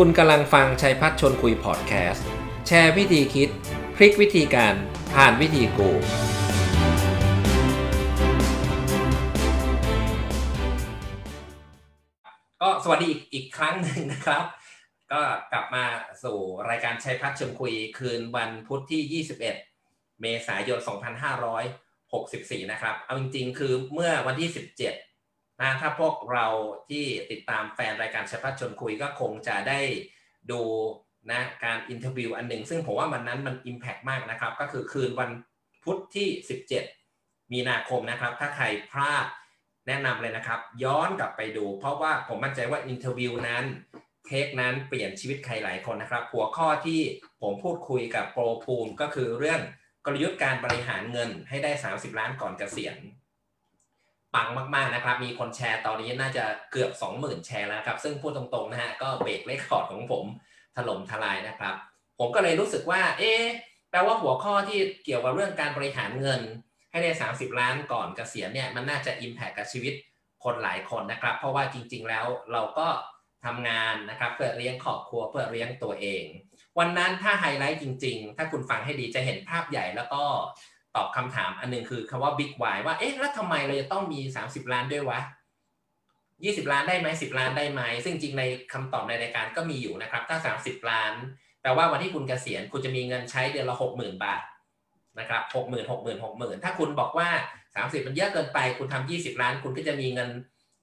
คุณกำลังฟังชัยพัฒชนคุยพอดแคสต์ แชร์วิธีคิด พลิกวิธีการผ่านวิธีกู ก็สวัสดีอีกครั้งหนึ่งนะครับ ก็กลับมาสู่รายการชัยพัฒชนคุยคืนวันพุธที่ 21 เมษายน 2564 นะครับ เอาจริงๆ คือเมื่อวันที่ 17 นะถ้าพวกเราที่ติดตามแฟนรายการชัยพัชร์ชวนคุยก็คงจะได้ดูนะการ interview อันหนึ่ง ซึ่งผมว่ามันนั้นมัน Impact มากนะครับ ก็คือคืนวันพุธที่ 17 มีนาคมนะครับ ถ้าใครพลาดแนะนำเลยนะครับ ย้อนกลับไปดู เพราะว่าผมมั่นใจว่า interview นั้นเทคนั้นเปลี่ยนชีวิตใครหลายคนนะครับ หัวข้อที่ผมพูดคุยกับโปรภูมิก็คือเรื่องกลยุทธ์การบริหารเงินให้ได้ 30 ล้านก่อนเกษียณ ปังมากๆนะครับ มีคนแชร์ตอนนี้น่าจะเกือบ 20,000 แชร์แล้วครับ ซึ่งพูดตรงๆนะฮะก็เบรกเลคคอร์ดของผมถล่มทลายนะครับ ผมก็เลยรู้สึกว่า เอ๊ะแปลว่าหัวข้อที่เกี่ยวกับเรื่องการบริหารเงิน ให้ได้ 30 ล้านก่อนเกษียณเนี่ยมันน่าจะอิมแพคกับชีวิตคนหลายคนนะครับ เพราะว่าจริง ๆ แล้วเราก็ทำงานนะครับเพื่อเลี้ยงครอบครัวเพื่อเลี้ยงตัวเอง วันนั้นถ้าไฮไลท์จริง ๆ ถ้าคุณฟังให้ดีจะเห็นภาพใหญ่แล้วก็ ตอบคำถามอันนึงคือคำว่า Big Why ว่าเอ๊ะแล้วทำไมเราจะต้องมี 30 ล้านด้วยวะ 20 ล้านได้ไหม10 ล้านได้ไหมซึ่งจริงในคำตอบในรายการก็มีอยู่นะครับ ถ้า 30 ล้านแปลว่าวันที่คุณเกษียณคุณจะมีเงินใช้เดือนละ 60,000 บาทนะครับ60,000 60,000 60,000ถ้าคุณบอกว่า 30 มันเยอะเกินไป คุณทำ20 ล้าน คุณก็จะมีเงิน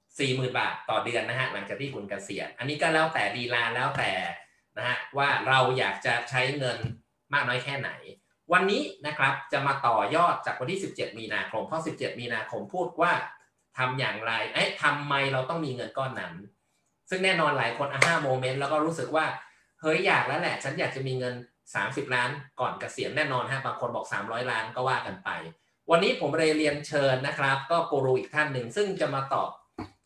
40,000 บาทต่อเดือนนะฮะหลังจากที่คุณเกษียณอันนี้ก็แล้วแต่ดีลาแล้วแต่นะฮะว่าเราอยากจะใช้เงินมากน้อยแค่ไหน วันนี้นะครับจะมาต่อยอดจากวันที่ 17 มีนาคม เพราะ 17 มีนาคมพูดว่าทำอย่างไร เอ๊ะทำไมเราต้องมีเงินก้อนนั้น ซึ่งแน่นอนหลายคนอะห้าโมเมนต์แล้วก็รู้สึกว่า เฮ้ยอยากแล้วแหละ ฉันอยากจะมีเงิน 30 ล้านก่อนเกษียณแน่นอนฮะ บางคนบอก 300 ล้านก็ว่ากันไป วันนี้ผมเลยเรียนเชิญนะครับ ก็กูรูอีกท่านหนึ่ง ซึ่งจะมาตอบ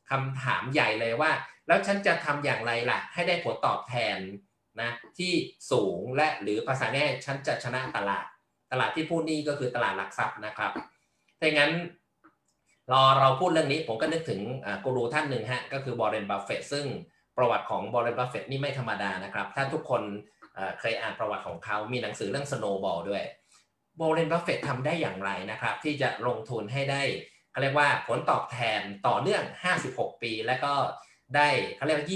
คำถามใหญ่เลยว่า แล้วฉันจะทำอย่างไรล่ะ ให้ได้ผลตอบแทนนะที่สูงและหรือภาษาแน่ฉันจะชนะตลาด ตลาดที่พูดนี่ก็คือตลาดหลักทรัพย์นะครับถ้างั้นรอเราพูดเรื่องนี้ผมก็นึกถึงกูรูท่านหนึ่งฮะก็คือวอร์เรนบัฟเฟตซึ่งประวัติของวอร์เรนบัฟเฟตนี่ไม่ธรรมดานะครับ ถ้าทุกคนเคยอ่านประวัติของเขา มีหนังสือเรื่อง Snowball ด้วยวอร์เรนบัฟเฟตทำได้อย่างไรนะครับ ที่จะลงทุนให้ได้เขาเรียกว่าผลตอบแทนต่อเนื่อง 56 ปี แล้วก็ได้เขาเรียกว่า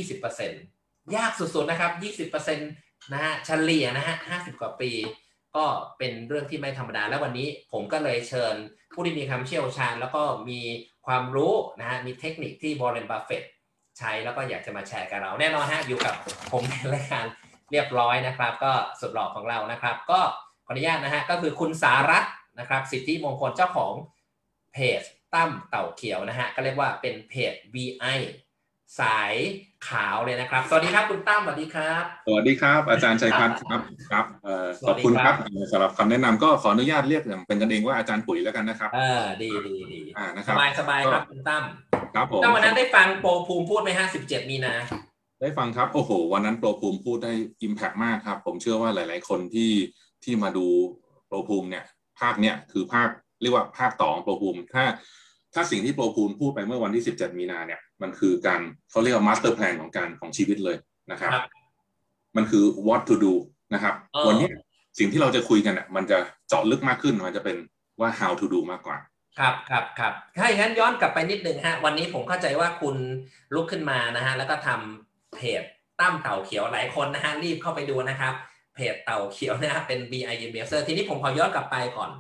20%ยากสุดๆนะครับ 20%นะฮะเฉลี่ยนะฮะ 50 กว่าปี ก็เป็นเรื่องที่ไม่ธรรมดา แล้ววันนี้ผมก็เลยเชิญผู้ที่มีความเชี่ยวชาญ แล้วก็มีความรู้นะฮะมีเทคนิคที่วอร์เรนบัฟเฟตใช้แล้วก็อยากจะมาแชร์กับเราแน่นอนฮะอยู่กับผมในรายการเรียบร้อยนะครับ ก็สุดหล่อของเรานะครับ ก็ขออนุญาตนะฮะก็คือคุณสารัตนะครับสิทธิมงคลเจ้าของเพจตั้มเต่าเขียวนะฮะก็เรียกว่าเป็นเพจ VI สาย ขาวเลยนะครับ สวัสดีครับคุณตั้มสวัสดีครับ สวัสดีครับ อาจารย์ชัยพัฒน์ครับครับขอบคุณครับสำหรับคำแนะนำก็ขออนุญาตเรียกอย่างเป็นกันเองว่าอาจารย์ปุ๋ยแล้วกันนะครับอ่าดีดีดีอ่านะครับสบายสบายครับคุณตั้มครับผมตั้มวันนั้นได้ฟังโปรภูมิพูดไหมฮะสิบเจ็ดมีนาได้ฟังครับ โอ้โห วันนั้นโปรภูมิพูดได้อิมแพกมากครับ ผมเชื่อว่าหลาย ๆ คนที่ที่มาดูโปรภูมิเนี่ย ภาคเนี่ยคือภาคเรียกว่าภาคต่อของโปรภูมิถ้า ถ้าสิ่งที่โปรภูมิพูดไปเมื่อวันที่ 17 มีนาเนี่ย มันคือการเขาเรียกว่า master plan ของการของชีวิตเลยนะครับ มันคือ what to do นะครับ วันนี้สิ่งที่เราจะคุยกันเนี่ยมันจะเจาะลึกมากขึ้นมันจะเป็นว่า how to do มากกว่า ครับครับครับถ้าอย่างนั้นย้อนกลับไปนิดนึงฮะวันนี้ผมเข้าใจว่าคุณลุกขึ้นมานะฮะแล้วก็ทำเพจตั้มเต่าเขียวหลายคนนะฮะรีบเข้าไปดูนะครับเพจเต่าเขียวนะฮะเป็น VI Investor ทีนี้ผมขอย้อนกลับไปก่อน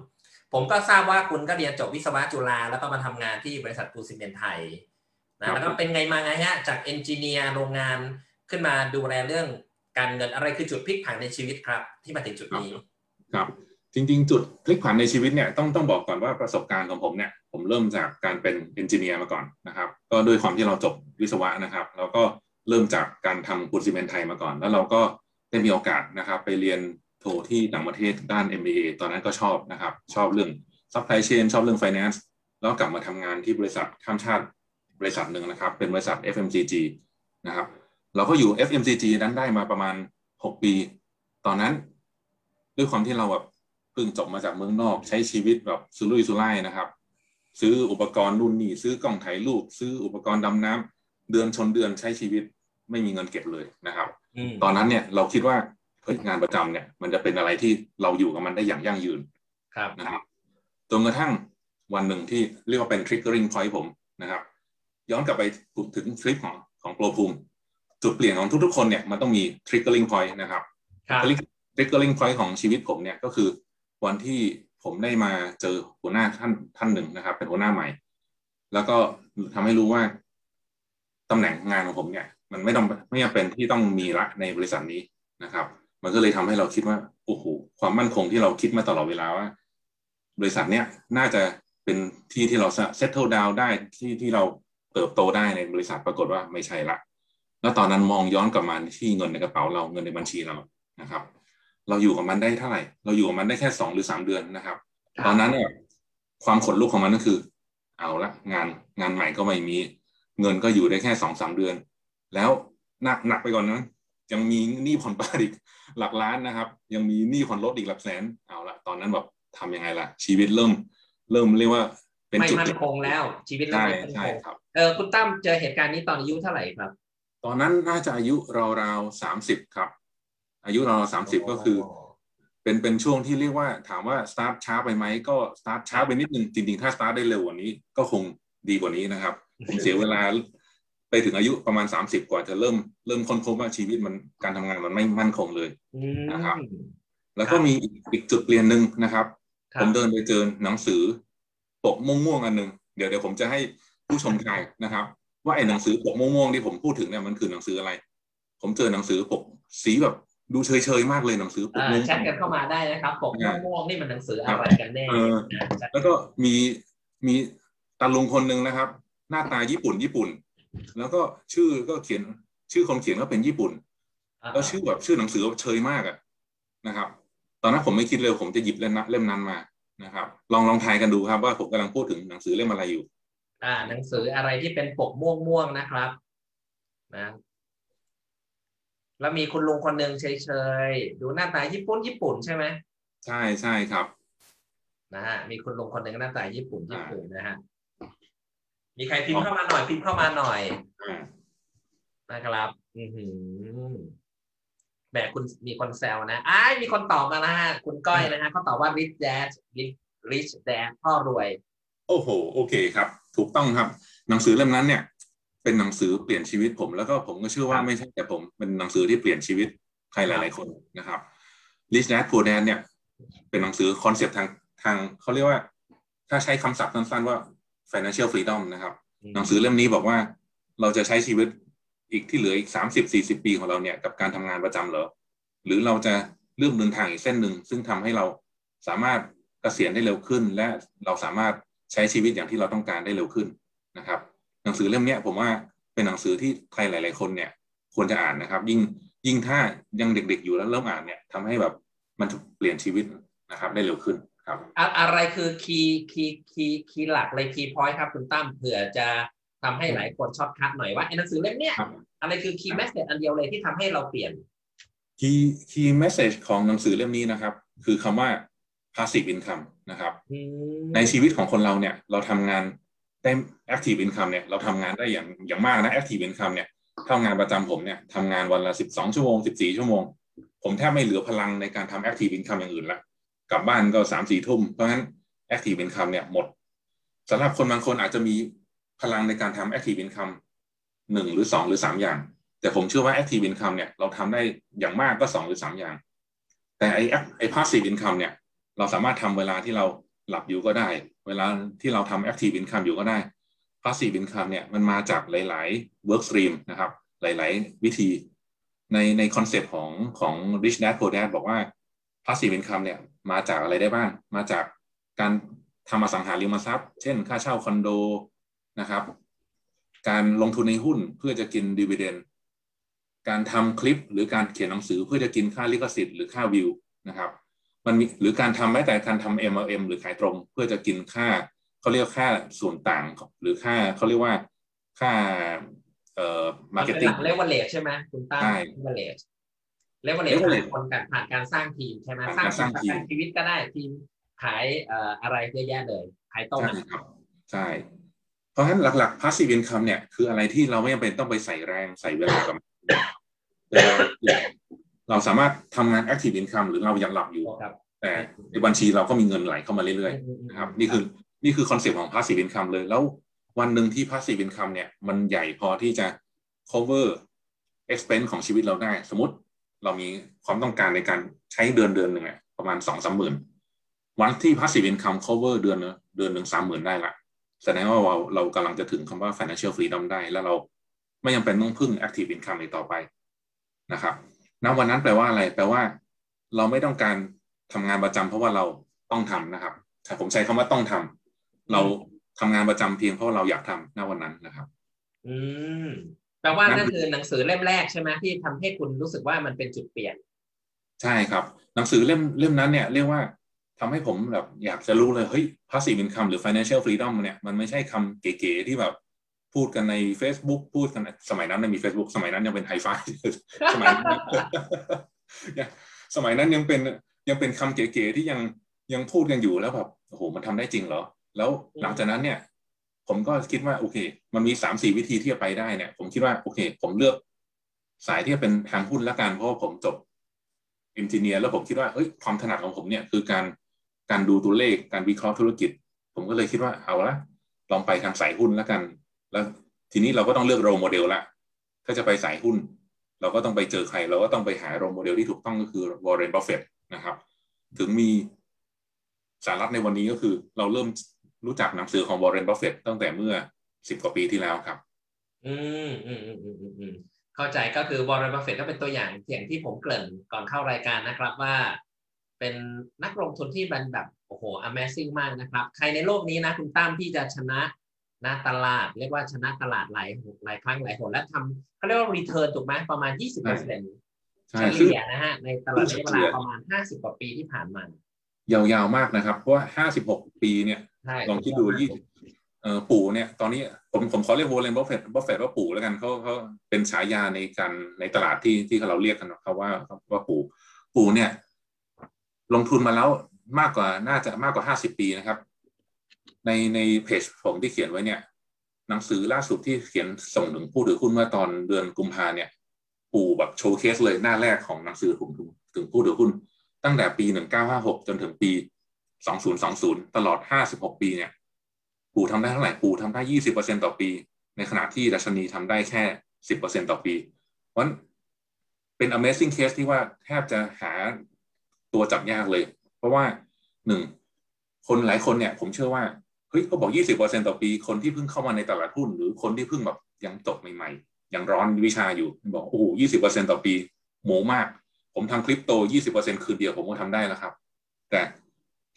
ผมก็ทราบว่าคุณก็เรียนจบวิศวะจุฬาแล้วก็มาทำงานที่บริษัทปูนซิเมนต์ไทย นะแล้วก็เป็นไงมาไงฮะจาก engineer โรงงานขึ้นมาดูแลเรื่องการเงินอะไรคือจุดพลิกผันในชีวิตครับ ที่มาถึงจุดนี้ครับจริง ๆ จุดพลิกผันในชีวิตเนี่ยต้องต้องบอกก่อนว่าประสบการณ์ของผมเนี่ยผมเริ่มจากการเป็น engineer มาก่อนนะครับ ก็ด้วยความที่เราจบวิศวะนะครับ เราก็เริ่มจากการทำปูซิเมนไทยมาก่อน แล้วเราก็ได้มีโอกาสนะครับ ไปเรียนโทที่ต่างประเทศด้าน MBA ตอนนั้นก็ชอบนะครับ ชอบเรื่อง supply chain ชอบเรื่อง finance แล้วกลับมาทำงานที่บริษัทข้ามชาติ บริษัทหนึ่งนะครับ เป็นบริษัท FMCG นะครับ เราก็อยู่ FMCG นั้นได้มาประมาณ 6 ปี ตอนนั้น ด้วยความที่เราแบบเพิ่งจบมาจากเมืองนอก ใช้ชีวิตแบบสุรุ่ยสุร่ายนะครับ ซื้ออุปกรณ์รุ่นนี้ซื้อกล้องถ่ายรูป ซื้ออุปกรณ์ดำน้ำเดือนชนเดือนใช้ชีวิตไม่มีเงินเก็บเลยนะครับอืมตอนนั้นเนี่ยเราคิดว่าเฮ้ยงานประจำเนี่ย มันจะเป็นอะไรที่เราอยู่กับมันได้อย่างยั่งยืนครับนะครับจนกระทั่งวันหนึ่งที่เรียกว่าเป็น triggering point ผมนะครับ ย้อนกลับไปถึงทริปของของโปรภูมิจุดเปลี่ยนของทุกๆคนเนี่ยมันต้องมี triggering point นะครับครับ triggering point ของชีวิตผมเนี่ยก็คือวันที่ผมได้มาเจอหัวหน้าท่านท่านหนึ่งนะครับ เป็นหัวหน้าใหม่ แล้วก็ทำให้รู้ว่าตำแหน่งงานของผมเนี่ย มันไม่ต้องไม่จำเป็นที่ต้องมีละในบริษัทนี้นะครับ มันก็เลยทำให้เราคิดว่าโอ้โหความมั่นคงที่เราคิดมาตลอดเวลาว่า บริษัทเนี้ยน่าจะเป็นที่ที่เรา settle down ได้ที่ที่เรา เติบโตได้ในบริษัทปรากฏว่าไม่ใช่ละ แล้วตอนนั้นมองย้อนกลับมาที่เงินในกระเป๋าเราเงินในบัญชีเรานะครับ เราอยู่กับมันได้เท่าไหร่ เราอยู่กับมันได้แค่สองหรือสามเดือนนะครับ ตอนนั้นเนี่ยความขนลุกของมันก็คือ เอาละงานงานใหม่ก็ไม่มี เงินก็อยู่ได้แค่สองสามเดือน แล้วหนักหนักไปก่อนนั้นยังมีหนี้ผ่อนบ้านอีกหลักล้านนะครับ ยังมีหนี้ผ่อนรถอีกหลักแสนเอาละตอนนั้นแบบทำยังไงล่ะ ชีวิตเริ่ม เริ่มเรียกว่า เป็นไม่จุดมั่นคงแล้ว ชีวิตเราใช่ไม่มั่นใช่คงครับเออคุณตั้มเจอเหตุการณ์นี้ตอนอายุเท่าไหร่ครับ ตอนนั้นน่าจะอายุราวๆสามสิบครับ อายุราวๆสามสิบก็คือ เป็นเป็นช่วงที่เรียกว่าถามว่าสตาร์ทช้าไปไหมก็สตาร์ทช้าไปนิดนึงจริงๆถ้าสตาร์ทได้เร็วกว่านี้ ก็คงดีกว่านี้นะครับผมเสียเวลาไปถึงอายุประมาณสามสิบกว่าจะเริ่มเริ่มค้นพบว่าชีวิตมันการทำงานมันไม่มั่นคงเลยอืมนะครับ แล้วก็มีอีกอีกจุดเปลี่ยนหนึ่งนะครับครัผบมเดินไปเจอหนังสือ ปกม่วงๆอันหนึ่งเดี๋ยวเดี๋ยวผมจะให้ผู้ชมทายนะครับ ว่าไอ้หนังสือปกม่วงๆที่ผมพูดถึงเนี่ยมันคือหนังสืออะไร ผมเจอหนังสือปกสีแบบดูเฉยๆมากเลยหนังสือปกอ่าม่วงแชทกันเข้ามาได้นะครับปกอ่าม่วงๆนี่มันหนังสืออะไรกันแน่เออนะแชทแล้วก็มีมีตาลุงคนหนึ่งนะครับ หน้าตาญี่ปุ่นญี่ปุ่น แล้วก็ชื่อก็เขียนชื่อคนเขียนก็เป็นญี่ปุ่น แล้วชื่อแบบชื่อหนังสือเชยมากอะนะครับ ตอนนั้นผมไม่คิดเลยผมจะหยิบเล่มนั้นเล่มนั้นมา นะครับ ลองลองทายกันดูครับว่าผมกำลังพูดถึงหนังสือเล่มอะไรอยู่ อ่า หนังสืออะไรที่เป็นปกม่วงๆนะครับ นะแล้วมีคุณลุงคนหนึ่งเฉยๆ ดูหน้าตาญี่ปุ่นญี่ปุ่นใช่ไหมใช่ใช่ครับ นะฮะมีคุณลุงคนหนึ่งหน้าตาญี่ปุ่นอ่าญี่ปุ่นนะฮะมีใครพิมพ์เข้ามาหน่อยพิมพ์เข้ามาหน่อยอ่านะครับ อือหือ แหมคุณมีคนแซวนะอ้ายมีคนตอบมานะฮะคุณก้อยนะฮะเขาตอบว่า rich dad rich rich dad พ่อรวย โอ้โห โอเคครับ ถูกต้องครับ หนังสือเล่มนั้นเนี่ย เป็นหนังสือเปลี่ยนชีวิตผม แล้วก็ผมก็เชื่อว่าครับไม่ใช่แต่ผมเป็นหนังสือที่เปลี่ยนชีวิตใครหลาย ๆ คนนะครับ Rich Dad Poor Dad เนี่ย เป็นหนังสือคอนเซปต์ทางทางเขาเรียกว่า ถ้าใช้คำศัพท์สั้น ๆ ว่า financial freedom นะครับ หนังสือเล่มนี้บอกว่าเราจะใช้ชีวิต อีกที่เหลืออีกสามสิบสี่สิบปีของเราเนี่ยกับการทำงานประจำเหรอหรือเราจะเลือกเดินทางอีกเส้นหนึ่งซึ่งทำให้เราสามารถเกษียณได้เร็วขึ้น และเราสามารถใช้ชีวิตอย่างที่เราต้องการได้เร็วขึ้นนะครับ หนังสือเล่มนี้ผมว่าเป็นหนังสือที่ใครหลาย ๆ คนเนี่ยควรจะอ่านนะครับ ยิ่งยิ่งถ้ายังเด็ก ๆ อยู่แล้วเริ่มอ่านเนี่ยทำให้แบบมันเปลี่ยนชีวิตนะครับ ได้เร็วขึ้นครับ อะอะไรคือ key key key key หลักเลย key point ครับคุณตั้มเผื่อจะ ทำให้หลายคน shortcut หน่อยว่าไอ้หนังสือเล่มเนี้ยครับอะไรคือ key message อันเดียวเลยที่ทำให้เราเปลี่ยน key key message ของหนังสือเล่มนี้นะครับ คือคำว่า passive income นะครับอืมในชีวิตของคนเราเนี่ย เราทำงานได้ active income เนี่ยเราทำงานได้อย่างอย่างมากนะ active income เนี่ยเท่างานประจำผมเนี่ยทำงานวันละสิบสองชั่วโมงสิบสี่ชั่วโมง ผมแทบไม่เหลือพลังในการทำ active income อย่างอื่นละกลับบ้านก็สามสี่ทุ่มเพราะฉะนั้น active income เนี่ยหมดสำหรับคนบางคนอาจจะมี พลังในการทำ active income หนึ่งหรือสองหรือสามอย่าง แต่ผมเชื่อว่า active income เนี่ยเราทำได้อย่างมากก็สองหรือสามอย่าง แต่ไอ้ไอ้ passive income เนี่ย เราสามารถทำเวลาที่เราหลับอยู่ก็ได้ เวลาที่เราทำ active income อยู่ก็ได้ passive income เนี่ยมันมาจากหลาย ๆ work stream นะครับ หลาย ๆ วิธีในในคอนเซปต์ของของ rich dad poor dad บอกว่า passive income เนี่ยมาจากอะไรได้บ้าง มาจากการทำอสังหาริมทรัพย์ เช่น ค่าเช่าคอนโด นะครับ การลงทุนในหุ้นเพื่อจะกินดีเวเดนการทำคลิปหรือการเขียนหนังสือเพื่อจะกินค่าลิขสิทธิ์หรือค่าวิวนะครับมันมีหรือการทำแม้แต่การทำ MLM หรือขายตรง เพื่อจะกินค่าเขาเรียกค่าส่วนต่าง หรือค่าเขาเรียกว่าค่าเอ่อมันเป็นห marketing ลักเลเวลเลชใช่ไหมคุณตั้มใช่เลเวลเลชเลเวลเลช leverage คนกันผ่านการสร้างทีมใช่ไหมผ่านการสร้างทีมประกันชีวิตก็ได้ทีมขายเอ่ออะไรเยอะแยะเลยขายต้มใช่ครับใช่เพ ราะฉะนั้นหลักๆ passive income เนี่ยคืออะไรที่เราไม่จำเป็นต้องไปใส่แรงใส่เวลากับมันเราสามารถทำงาน active income หรือเรายังหลับอยู่ครับแต่ในบัญชีเราก็มีเงินไหลเข้ามาเรื่อยๆนะครับนี่คือนี่คือคอนเซปต์ของ passive income เลยแล้ววันหนึ่งที่ passive income เนี่ยมันใหญ่พอที่จะ cover expense ของชีวิตเราได้ สมมติเรามีความต้องการในการใช้เดือนเดือนหนึ่งอะประมาณสองสามหมื่นวันที่ passive income cover เดือนเดือนหนึ่งสามหมื่นได้ละ แสดงว่าเราเรากำลังจะถึงคำว่า financial freedom ได้ แล้วเราไม่จำเป็นต้องพึ่ง active income อีกต่อไปนะครับณวันนั้นแปลว่าอะไร แปลว่า เราไม่ต้องการทำงานประจำเพราะว่าเราต้องทำนะครับผมใช้คำว่าต้องทำเราทำงานประจำเพียงเพราะเราอยากทำณวันนั้นนะครับ อืมแปลว่านั่นคือหนังสือเล่มแรกใช่ไหมที่ทำให้คุณรู้สึกว่ามันเป็นจุดเปลี่ยน ใช่ครับ หนังสือเล่มเล่มนั้นเนี่ยเรียกว่า ทำให้ผมแบบอยากจะรู้เลยเฮ้ย passive income หรือ financial freedom เนี่ยมันไม่ใช่คำเก๋ๆที่แบบพูดกันใน Facebook พูดกันสมัยนั้นไม่มี Facebook สมัยนั้นยังเป็นไฮไฟสมัยนั้นสมัยนั้นยังเป็นยังเป็นคำเก๋ๆที่ยังยังพูดกันอยู่แล้วแบบโอ้โหมันทำได้จริงเหรอ แล้วหลังจากนั้นเนี่ย ผมก็คิดว่าโอเค มันมีสามสี่วิธีที่จะไปได้เนี่ย ผมคิดว่าโอเค ผมเลือกสายที่จะเป็นทางหุ้นละกันเพราะว่าผมจบอินจิเนียร์แล้วผมคิดว่าเอ้ยความถนัดของผมเนี่ยคือการ การดูตัวเลขการวิเคราะห์ธุรกิจ ผมก็เลยคิดว่าเอาละลองไปทางสายหุ้นแล้วกัน แล้วทีนี้เราก็ต้องเลือก role model ละถ้าจะไปสายหุ้น เราก็ต้องไปเจอใคร เราก็ต้องไปหา role model ที่ถูกต้องก็คือวอร์เรนบัฟเฟตนะครับ ถึงมีสาระในวันนี้ก็คือ เราเริ่มรู้จักหนังสือของวอร์เรนบัฟเฟตตั้งแต่เมื่อสิบกว่าปีที่แล้วครับ อืมอืมอืมอืมอืมเข้าใจก็คือวอร์เรนบัฟเฟตก็เป็นตัวอย่างอย่างที่ผมเกริ่นก่อนเข้ารายการนะครับว่า เป็นนักลงทุนที่มันแบบโอ้โห Amazing มากนะครับ ใครในโลกนี้นะคุณตั้มที่จะชนะนะตลาด เรียกว่าชนะตลาดหลายหลายครั้งหลายหนและทำเขาเรียกว่า return ถูกไหมประมาณ 20%เปอร์เซ็นต์เฉลี่ยนะฮะในตลาดเวลาประมาณ 50 กว่าปีที่ผ่านมายาวๆมากนะครับ เพราะว่าห้าสิบหกปีเนี่ยลองคิดดูยี่เอ่อปู่เนี่ยตอนนี้ผมผมขอเรียกวอร์เรนบัฟเฟตบัฟเฟตว่าปู่แล้วกันเขาเขาเป็นฉายาในการในตลาดที่ที่เราเรียกกันเขาว่าว่าปู่ปู่เนี่ย ลงทุนมาแล้วมากกว่าน่าจะมากกว่าห้าสิบปีนะครับ ในในเพจผมที่เขียนไว้เนี่ย หนังสือล่าสุดที่เขียนส่งถึงผู้ถือหุ้นเมื่อตอนเดือนกุมภาเนี่ยปูแบบโชว์เคสเลยหน้าแรกของหนังสือถึงถึงผู้ถือหุ้น ตั้งแต่ปีหนึ่งเก้าห้าหกจนถึงปีสองศูนย์สองศูนย์ตลอดห้าสิบหกปีเนี่ย ปู่ทำได้เท่าไหร่ปู่ทำได้ยี่สิบเปอร์เซ็นต่อปี ในขณะที่ดัชนีทำได้แค่สิบเปอร์เซ็นต่อปี เพราะเป็น amazing case ที่ว่าแทบจะหา ตัวจับยากเลย เพราะว่าหนึ่งคนหลายคนเนี่ย ผมเชื่อว่าเฮ้ยเขาบอกยี่สิบเปอร์เซ็นต่อปี คนที่เพิ่งเข้ามาในตลาดหุ้น หรือคนที่เพิ่งแบบยังจบใหม่ๆ ยังร้อนวิชาอยู่ บอกโอ้โหยี่สิบเปอร์เซ็นต่อปีโหมมาก ผมทำคริปโตยี่สิบเปอร์เซ็นคืนเดียวผมก็ทำได้แล้วครับ แต่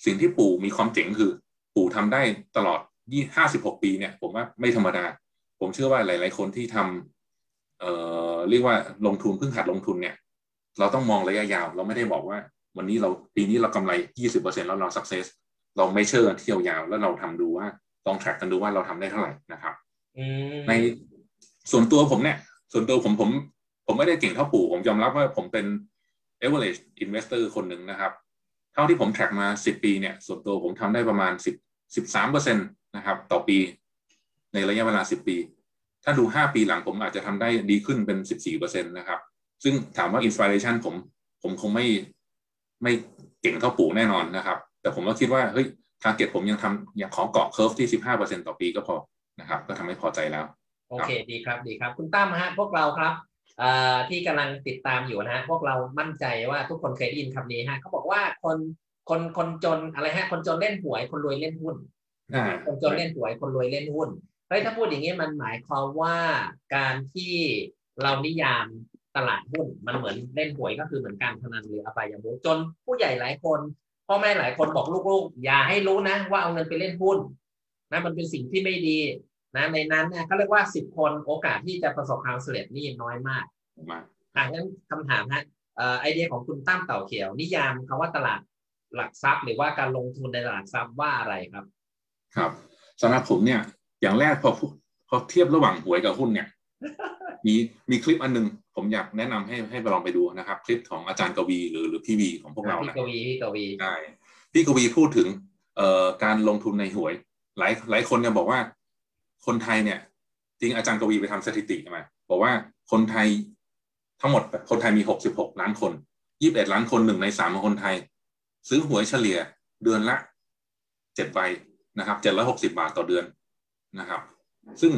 สิ่งที่ปู่มีความเจ๋งคือ ปู่ทำได้ตลอดยี่ห้าสิบหกปีเนี่ย ผมว่าไม่ธรรมดา ผมเชื่อว่าหลาย ๆ คนที่ทำเอ่อเรียกว่าลงทุนเพิ่งหัดลงทุนเนี่ย เราต้องมองระยะยาว เราไม่ได้บอกว่า วันนี้เราปีนี้เรากำไรยี่สิบเปอร์เซ็นแล้วเราสักเซสเราไม่เชื่อเที่ยวยาวแล้วเราทำดูว่าลองแทร็กกันดูว่าเราทำได้เท่าไหร่นะครับในส่วนตัวผมเนี่ย ส่วนตัวผมผม ผมไม่ได้เก่งเท่าปู่ผมยอมรับว่าผมเป็น average investor คนหนึ่งนะครับ เท่าที่ผมแทร็กมาสิบปีเนี่ย ส่วนตัวผมทำได้ประมาณสิบสิบสามเปอร์เซ็นตนะครับ ต่อปี ในระยะเวลาสิบปี ถ้าดูห้าปีหลังผมอาจจะทำได้ดีขึ้นเป็นสิบสี่เปอร์เซ็นตนะครับ ซึ่งถามว่า inspiration ผมผมคงไม่ ไม่เก่งเท่าปู่แน่นอนนะครับ แต่ผมก็คิดว่าเฮ้ย target ผมยังทำยังขอเกาะ curve ที่สิบห้าเปอร์เซ็นต่อปีก็พอนะครับ ก็ทำให้พอใจแล้ว โอเคดีครับดีครับ คุณตั้มฮะพวกเราครับที่กำลังติดตามอยู่นะฮะพวกเรามั่นใจว่าทุกคนเคยได้ยินคำนี้ฮะเขาบอกว่าคนคนคนจนอะไรฮะ คนจนเล่นหวย คนรวยเล่นหุ้นคนจนเล่นหวย คนรวยเล่นหุ้นเฮ้ยถ้าพูดอย่างนี้มันหมายความว่าการที่เรานิยาม ตลาดหุ้นมันเหมือนเล่นหวยก็คือเหมือนการพนันหรืออบายมุขจนผู้ใหญ่หลายคนพ่อแม่หลายคนบอกลูกๆ อย่าให้รู้นะ ว่าเอาเงินไปเล่นหุ้นนะมันเป็นสิ่งที่ไม่ดีนะในนั้นเนี่ยเขาเรียกว่าสิบคนโอกาสที่จะประสบความสำเร็จนี่น้อยมากมากอะงั้นคำถามฮะไอเดียของคุณตั้มเต่าเขียว นิยามคำว่าตลาดหลักทรัพย์ หรือว่าการลงทุนในตลาดทรัพย์ว่าอะไรครับ ครับสำหรับผมเนี่ย อย่างแรกพอพอเทียบระหว่างหวยกับหุ้นเนี่ย มีมีคลิปอันนึง ผมอยากแนะนำให้ให้ไปลองไปดูนะครับ คลิปของอาจารย์กวีหรือหรือพี่วีของพวกเราพี่กวีพี่กวีใช่พี่กวีพูดถึงเอ่อการลงทุนในหวย หลายหลายคนเนี่ยบอกว่า คนไทยเนี่ย จริงอาจารย์กวีไปทำสถิติมาบอกว่าคนไทยทั้งหมดคนไทยมีหกสิบหกล้านคนยี่บเอ็ดล้านคนหนึ่งในสามของคนไทย ซื้อหวยเฉลี่ยเดือนละเจ็ดใบนะครับเจ็ดร้อยหกสิบาทต่อเดือนนะครับ ซึ่ง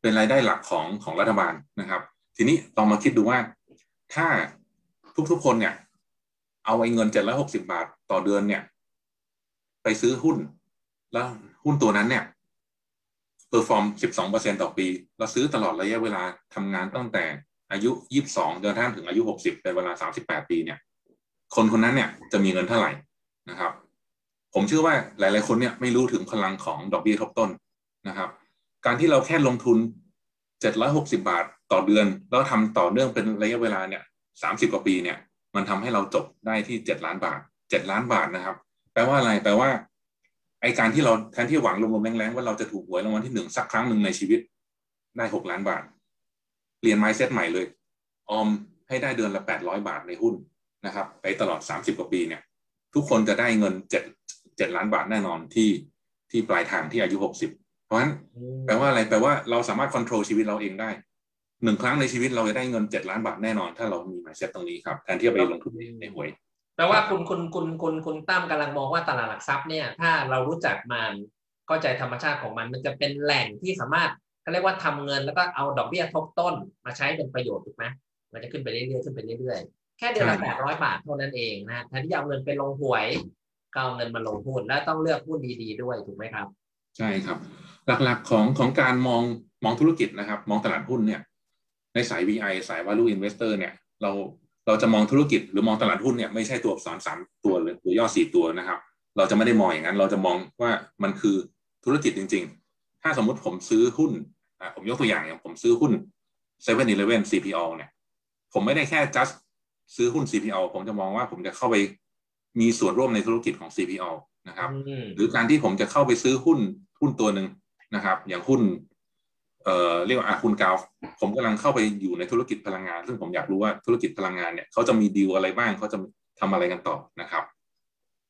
เป็นรายได้หลักของของรัฐบาลนะครับ ทีนี้ลองมาคิดดูว่าถ้าทุกๆคนเนี่ย เอาไอ้เงินเจ็ดร้อยหกสิบาทต่อเดือนเนี่ย ไปซื้อหุ้น แล้วหุ้นตัวนั้นเนี่ย perform สิบสองเปอร์เซ็นต่อปี เราซื้อตลอดระยะเวลาทำงานตั้งแต่อายุยี่สิบสองจนกระทั่งถึงอายุหกสิบเป็นเวลาสามสิบแปดปีเนี่ย คนคนนั้นเนี่ยจะมีเงินเท่าไหร่นะครับ ผมเชื่อว่าหลาย ๆ คนเนี่ยไม่รู้ถึงพลังของดอกเบี้ยทบต้นนะครับ การที่เราแค่ลงทุนเจ็ดร้อยหกสิบบาทต่อเดือน แล้วทำต่อเนื่องเป็นระยะเวลาเนี่ยสามสิบกว่าปีเนี่ย มันทำให้เราจบได้ที่เจ็ดล้านบาทเจ็ดล้านบาทนะครับ แปลว่าอะไรแปลว่า ไอการที่เราแทนที่หวังลมๆแรงๆว่าเราจะถูกหวยรางวัลที่หนึ่งสักครั้งหนึ่งในชีวิต ได้หกล้านบาทเปลี่ยนไมซ์เซตใหม่เลย ออมให้ได้เดือนละแปดร้อยบาทในหุ้นนะครับ ไปตลอดสามสิบกว่าปีเนี่ย ทุกคนจะได้เงินเจ็ดเจ็ดล้านบาทแน่นอนที่ที่ปลายทางที่อายุหกสิบ เพราะฉะนั้นแปลว่าอะไรแปลว่าเราสามารถควบคุมชีวิตเราเองได้หนึ่งครั้งในชีวิตเราจะได้เงินเจ็ดล้านบาทแน่นอน ถ้าเรามีไมซ์เซ็ตตรงนี้ครับแทนที่จะไปลงทุนในหวยแปลว่าคุณคุณคุณคุณคุณตั้มกำลังมองว่าตลาดหลักทรัพย์เนี่ย ถ้าเรารู้จักมันเข้าใจธรรมชาติของมัน มันจะเป็นแหล่งที่สามารถเขาเรียกว่าทำเงินแล้วก็เอาดอกเบี้ยทบต้นมาใช้เป็นประโยชน์ถูกไหมมันจะขึ้นไปเรื่อยๆขึ้นไปเรื่อยๆแค่เดือนละแปดร้อยบาทเท่านั้นเองนะแทนที่จะเอาเงินไปลงหวยก็เอาเงินมาลงหุ้นและต้องเลือกหุ้นดีๆด้วยถูกไหมครับ ใช่ครับ หลักๆของของการมองมองธุรกิจนะครับ มองตลาดหุ้นเนี่ยในสาย VI สาย value investor เนี่ยเราเราจะมองธุรกิจหรือมองตลาดหุ้นเนี่ยไม่ใช่ตัวอักษรสามตัวหรือตัวย่อสี่ตัวนะครับ เราจะไม่ได้มองอย่างนั้น เราจะมองว่ามันคือธุรกิจจริง ๆ ถ้าสมมุติผมซื้อหุ้นอ่าผมยกตัวอย่างอย่างผมซื้อหุ้น7 e เ e ่ e อ CPO เนี่ยผมไม่ได้แค่ just ซื้อหุ้น CPO ผมจะมองว่าผมจะเข้าไปมีส่วนร่วมในธุรกิจของ CPO นะครับ หรือการที่ผมจะเข้าไปซื้อหุ้นหุ้นตัวหนึ่ง นะครับ อย่างหุ้นเอ่อเรียกว่าอาคุณกาวผมกำลังเข้าไปอยู่ในธุรกิจพลังงาน ซึ่งผมอยากรู้ว่าธุรกิจพลังงานเนี่ยเขาจะมีดีลอะไรบ้างเขาจะทำอะไรกันต่อนะครับ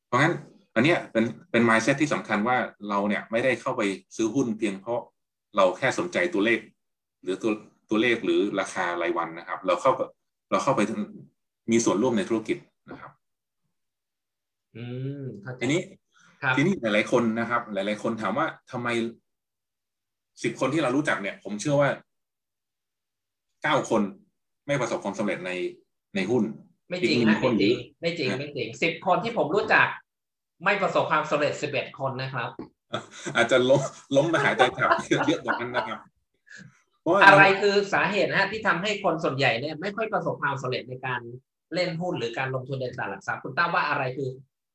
เพราะงั้นอันเนี้ยเป็นเป็น mindset ที่สำคัญว่าเราเนี่ยไม่ได้เข้าไปซื้อหุ้นเพียงเพราะเราแค่สนใจตัวเลข หรือตัวตัวเลขหรือราคารายวันนะครับ เราเข้าเราเข้าไปมีส่วนร่วมในธุรกิจนะครับ อืมทีนี้ทีนี้หลายๆคนนะครับ หลาย ๆ คนถามว่าทำไม สิบคนที่เรารู้จักเนี่ย ผมเชื่อว่าเก้าคนไม่ประสบความสำเร็จในในหุ้น ไม่จริงนะไม่จริงไม่จริงไม่จริงสิบคนที่ผมรู้จัก ไม่ประสบความสำเร็จสิบเอ็ดคนนะครับ อาจจะล้มล้มไปหายใจขับเยอะกว่านั้นนะครับอะไรคือสาเหตุนะฮะที่ทำให้คนส่วนใหญ่เนี่ยไม่ค่อยประสบความสำเร็จในการเล่นหุ้นหรือการลงทุนในตลาดหลักทรัพย์คุณตั้มว่าอะไรคือ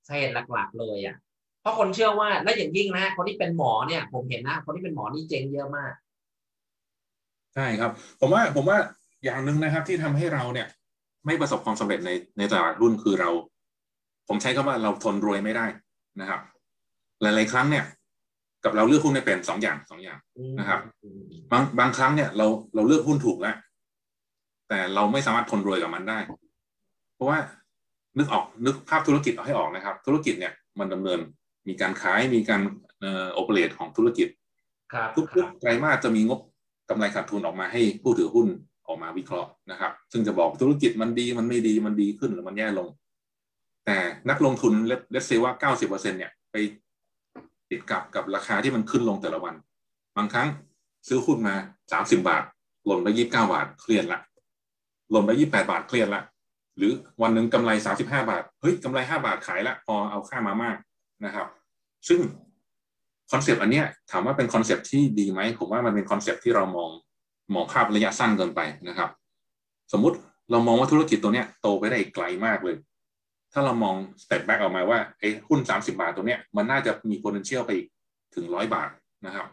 สาเหตุหลัก ๆ เลยอะเพ ราะคนเชื่อว่าและอย่างยิ่งนะฮะคนที่เป็นหมอเนี่ย ผมเห็นนะ คนที่เป็นหมอนี่เจ๊งเยอะมาก ใช่ครับ ผมว่าผมว่าอย่างหนึ่งนะครับ ที่ทำให้เราเนี่ย ไม่ประสบความสำเร็จในในตลาดหุ้นคือเรา ผมใช้คำว่าเราทนรวยไม่ได้นะครับ หลาย ๆ ครั้งเนี่ย กับเราเลือกหุ้นไม่เป็นสองอย่างสองอย่างนะครับ บางบางครั้งเนี่ยเราเราเลือกหุ้นถูกแล้วแต่เราไม่สามารถทนรวยกับมันได้ เพราะว่านึกออกนึกภาพธุรกิจเอาให้ออกนะครับ ธุรกิจเนี่ยมันดำเนิน มีการขายมีการเอ่อโอเปเรตของธุรกิจทุกๆไตรมาสจะมีงบกำไรขาดทุนออกมาให้ผู้ถือหุ้นออกมาวิเคราะห์นะครับ ซึ่งจะบอกธุรกิจมันดีมันไม่ดีมันดีขึ้นหรือมันแย่ลง แต่นักลงทุน let's say ว่าเก้าสิบเปอร์เซ็นเนี่ยไปติดกับกับราคาที่มันขึ้นลงแต่ละวัน บางครั้งซื้อหุ้นมาสามสิบบาท หล่นไปยี่สิบเก้าบาทเครียดละหล่นไปยี่สิบแปดบาทเครียดละหรือวันหนึ่งกำไรสามสิบห้าบาทเฮ้ยกำไรห้าบาทขายละพอเอาค่ามาม่านะครับ ซึ่งคอนเซปต์อันเนี้ยถามว่าเป็นคอนเซปต์ที่ดีไหมผมว่ามันเป็นคอนเซปต์ที่เรามองมองภาพระยะสั้นเกินไปนะครับ สมมุติเรามองว่าธุรกิจตัวเนี้ยโตไปได้ไกลมากเลย ถ้าเรามองสเต็ปแบ็กออกมาว่าไอ้หุ้นสามสิบาทตัวเนี้ยมันน่าจะมี potential ไปถึงร้อยบาทนะครับ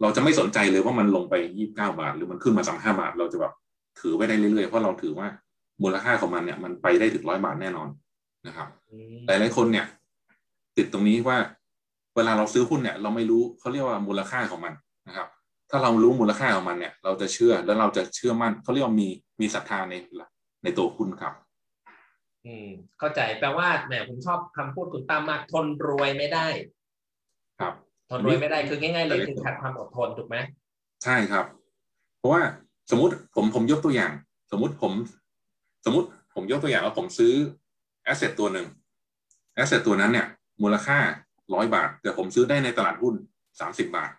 เราจะไม่สนใจเลยว่ามันลงไปยี่บเก้าบาท หรือมันขึ้นมาสามห้าบาท เราจะแบบถือไว้ได้เรื่อยๆ เพราะเราถือว่ามูลค่าของมันเนี่ยมันไปได้ถึงร้อยบาทแน่นอนนะครับ หลายหลายคนเนี่ย ติดตรงนี้ว่า เวลาเราซื้อหุ้นเนี่ยเราไม่รู้เขาเรียกว่ามูลค่าของมันนะครับ ถ้าเรารู้มูลค่าของมันเนี่ย เราจะเชื่อแล้วเราจะเชื่อมั่นเขาเรียกว่ามีมีศรัทธาในในตัวหุ้นครับ อืม เข้าใจแปลว่าแหมผมชอบคำพูดคุณตั้มมากทนรวยไม่ได้ ครับ ทนรวยไม่ได้คือง่ายๆเลยคือขาดความอดทนถูกไหมใช่ครับ เพราะว่าสมมุติผมผมยกตัวอย่าง สมมุติผม สมมติผมยกตัวอย่างว่าผมซื้อ asset ตัวหนึ่ง asset ตัวนั้นเนี่ย มูลค่า ร้อยบาท แต่ผมซื้อได้ในตลาดหุ้นสามสิบาท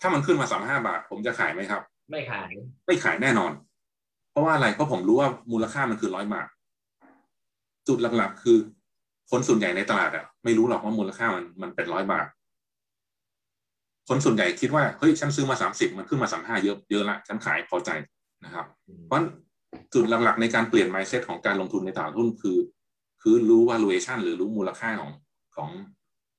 ถ้ามันขึ้นมาสามห้าบาท ผมจะขายไหมครับ ไม่ขาย ไม่ขายแน่นอน เพราะว่าอะไรเพราะผมรู้ว่ามูลค่ามันคือร้อยบาท จุดหลักๆ คือ คนส่วนใหญ่ในตลาดอะไม่รู้หรอกว่ามูลค่ามันมันเป็นร้อยบาท คนส่วนใหญ่คิดว่าเฮ้ยฉันซื้อมาสามสิบมันขึ้นมาสามห้าเยอะเยอะละฉันขายพอใจนะครับ เพราะจุดหลักๆในการเปลี่ยน mindset ของการลงทุนในตลาดหุ้นคือ คือรู้ valuation หรือรู้มูลค่าของของ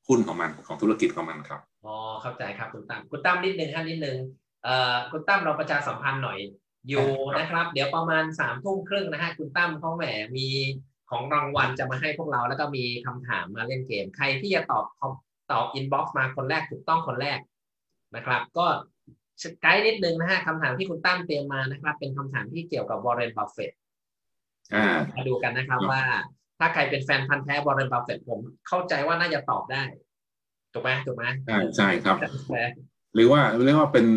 หุ้นของมันของธุรกิจของมันครับอ๋อเข้าใจครับคุณตั้มคุณตั้มนิดนึงฮะนิดนึงเอ่อคุณตั้มเราประชาสัมพันธ์หน่อยอยู่นะครับ เดี๋ยวประมาณสามทุ่มครึ่งนะฮะคุณตั้มเขาแหมมีของรางวัลจะมาให้พวกเราแล้วก็มีคำถามมาเล่นเกม ใครที่จะตอบตอบอินบ็อกซ์มาคนแรกถูกต้องคนแรกนะครับ ก็ไกด์นิดนึงนะฮะคำถามที่คุณตั้มเตรียมมานะครับ เป็นคำถามที่เกี่ยวกับวอร์เรนบัฟเฟตอ่ามาดูกันนะครับว่า ถ้าใครเป็นแฟนพันธุ์แท้วอร์เรนบัฟเฟตผมเข้าใจว่าน่าจะตอบได้ถูกไหมถูกไหมใช่ใช่ครับ หรือว่าเรียกว่าเป็น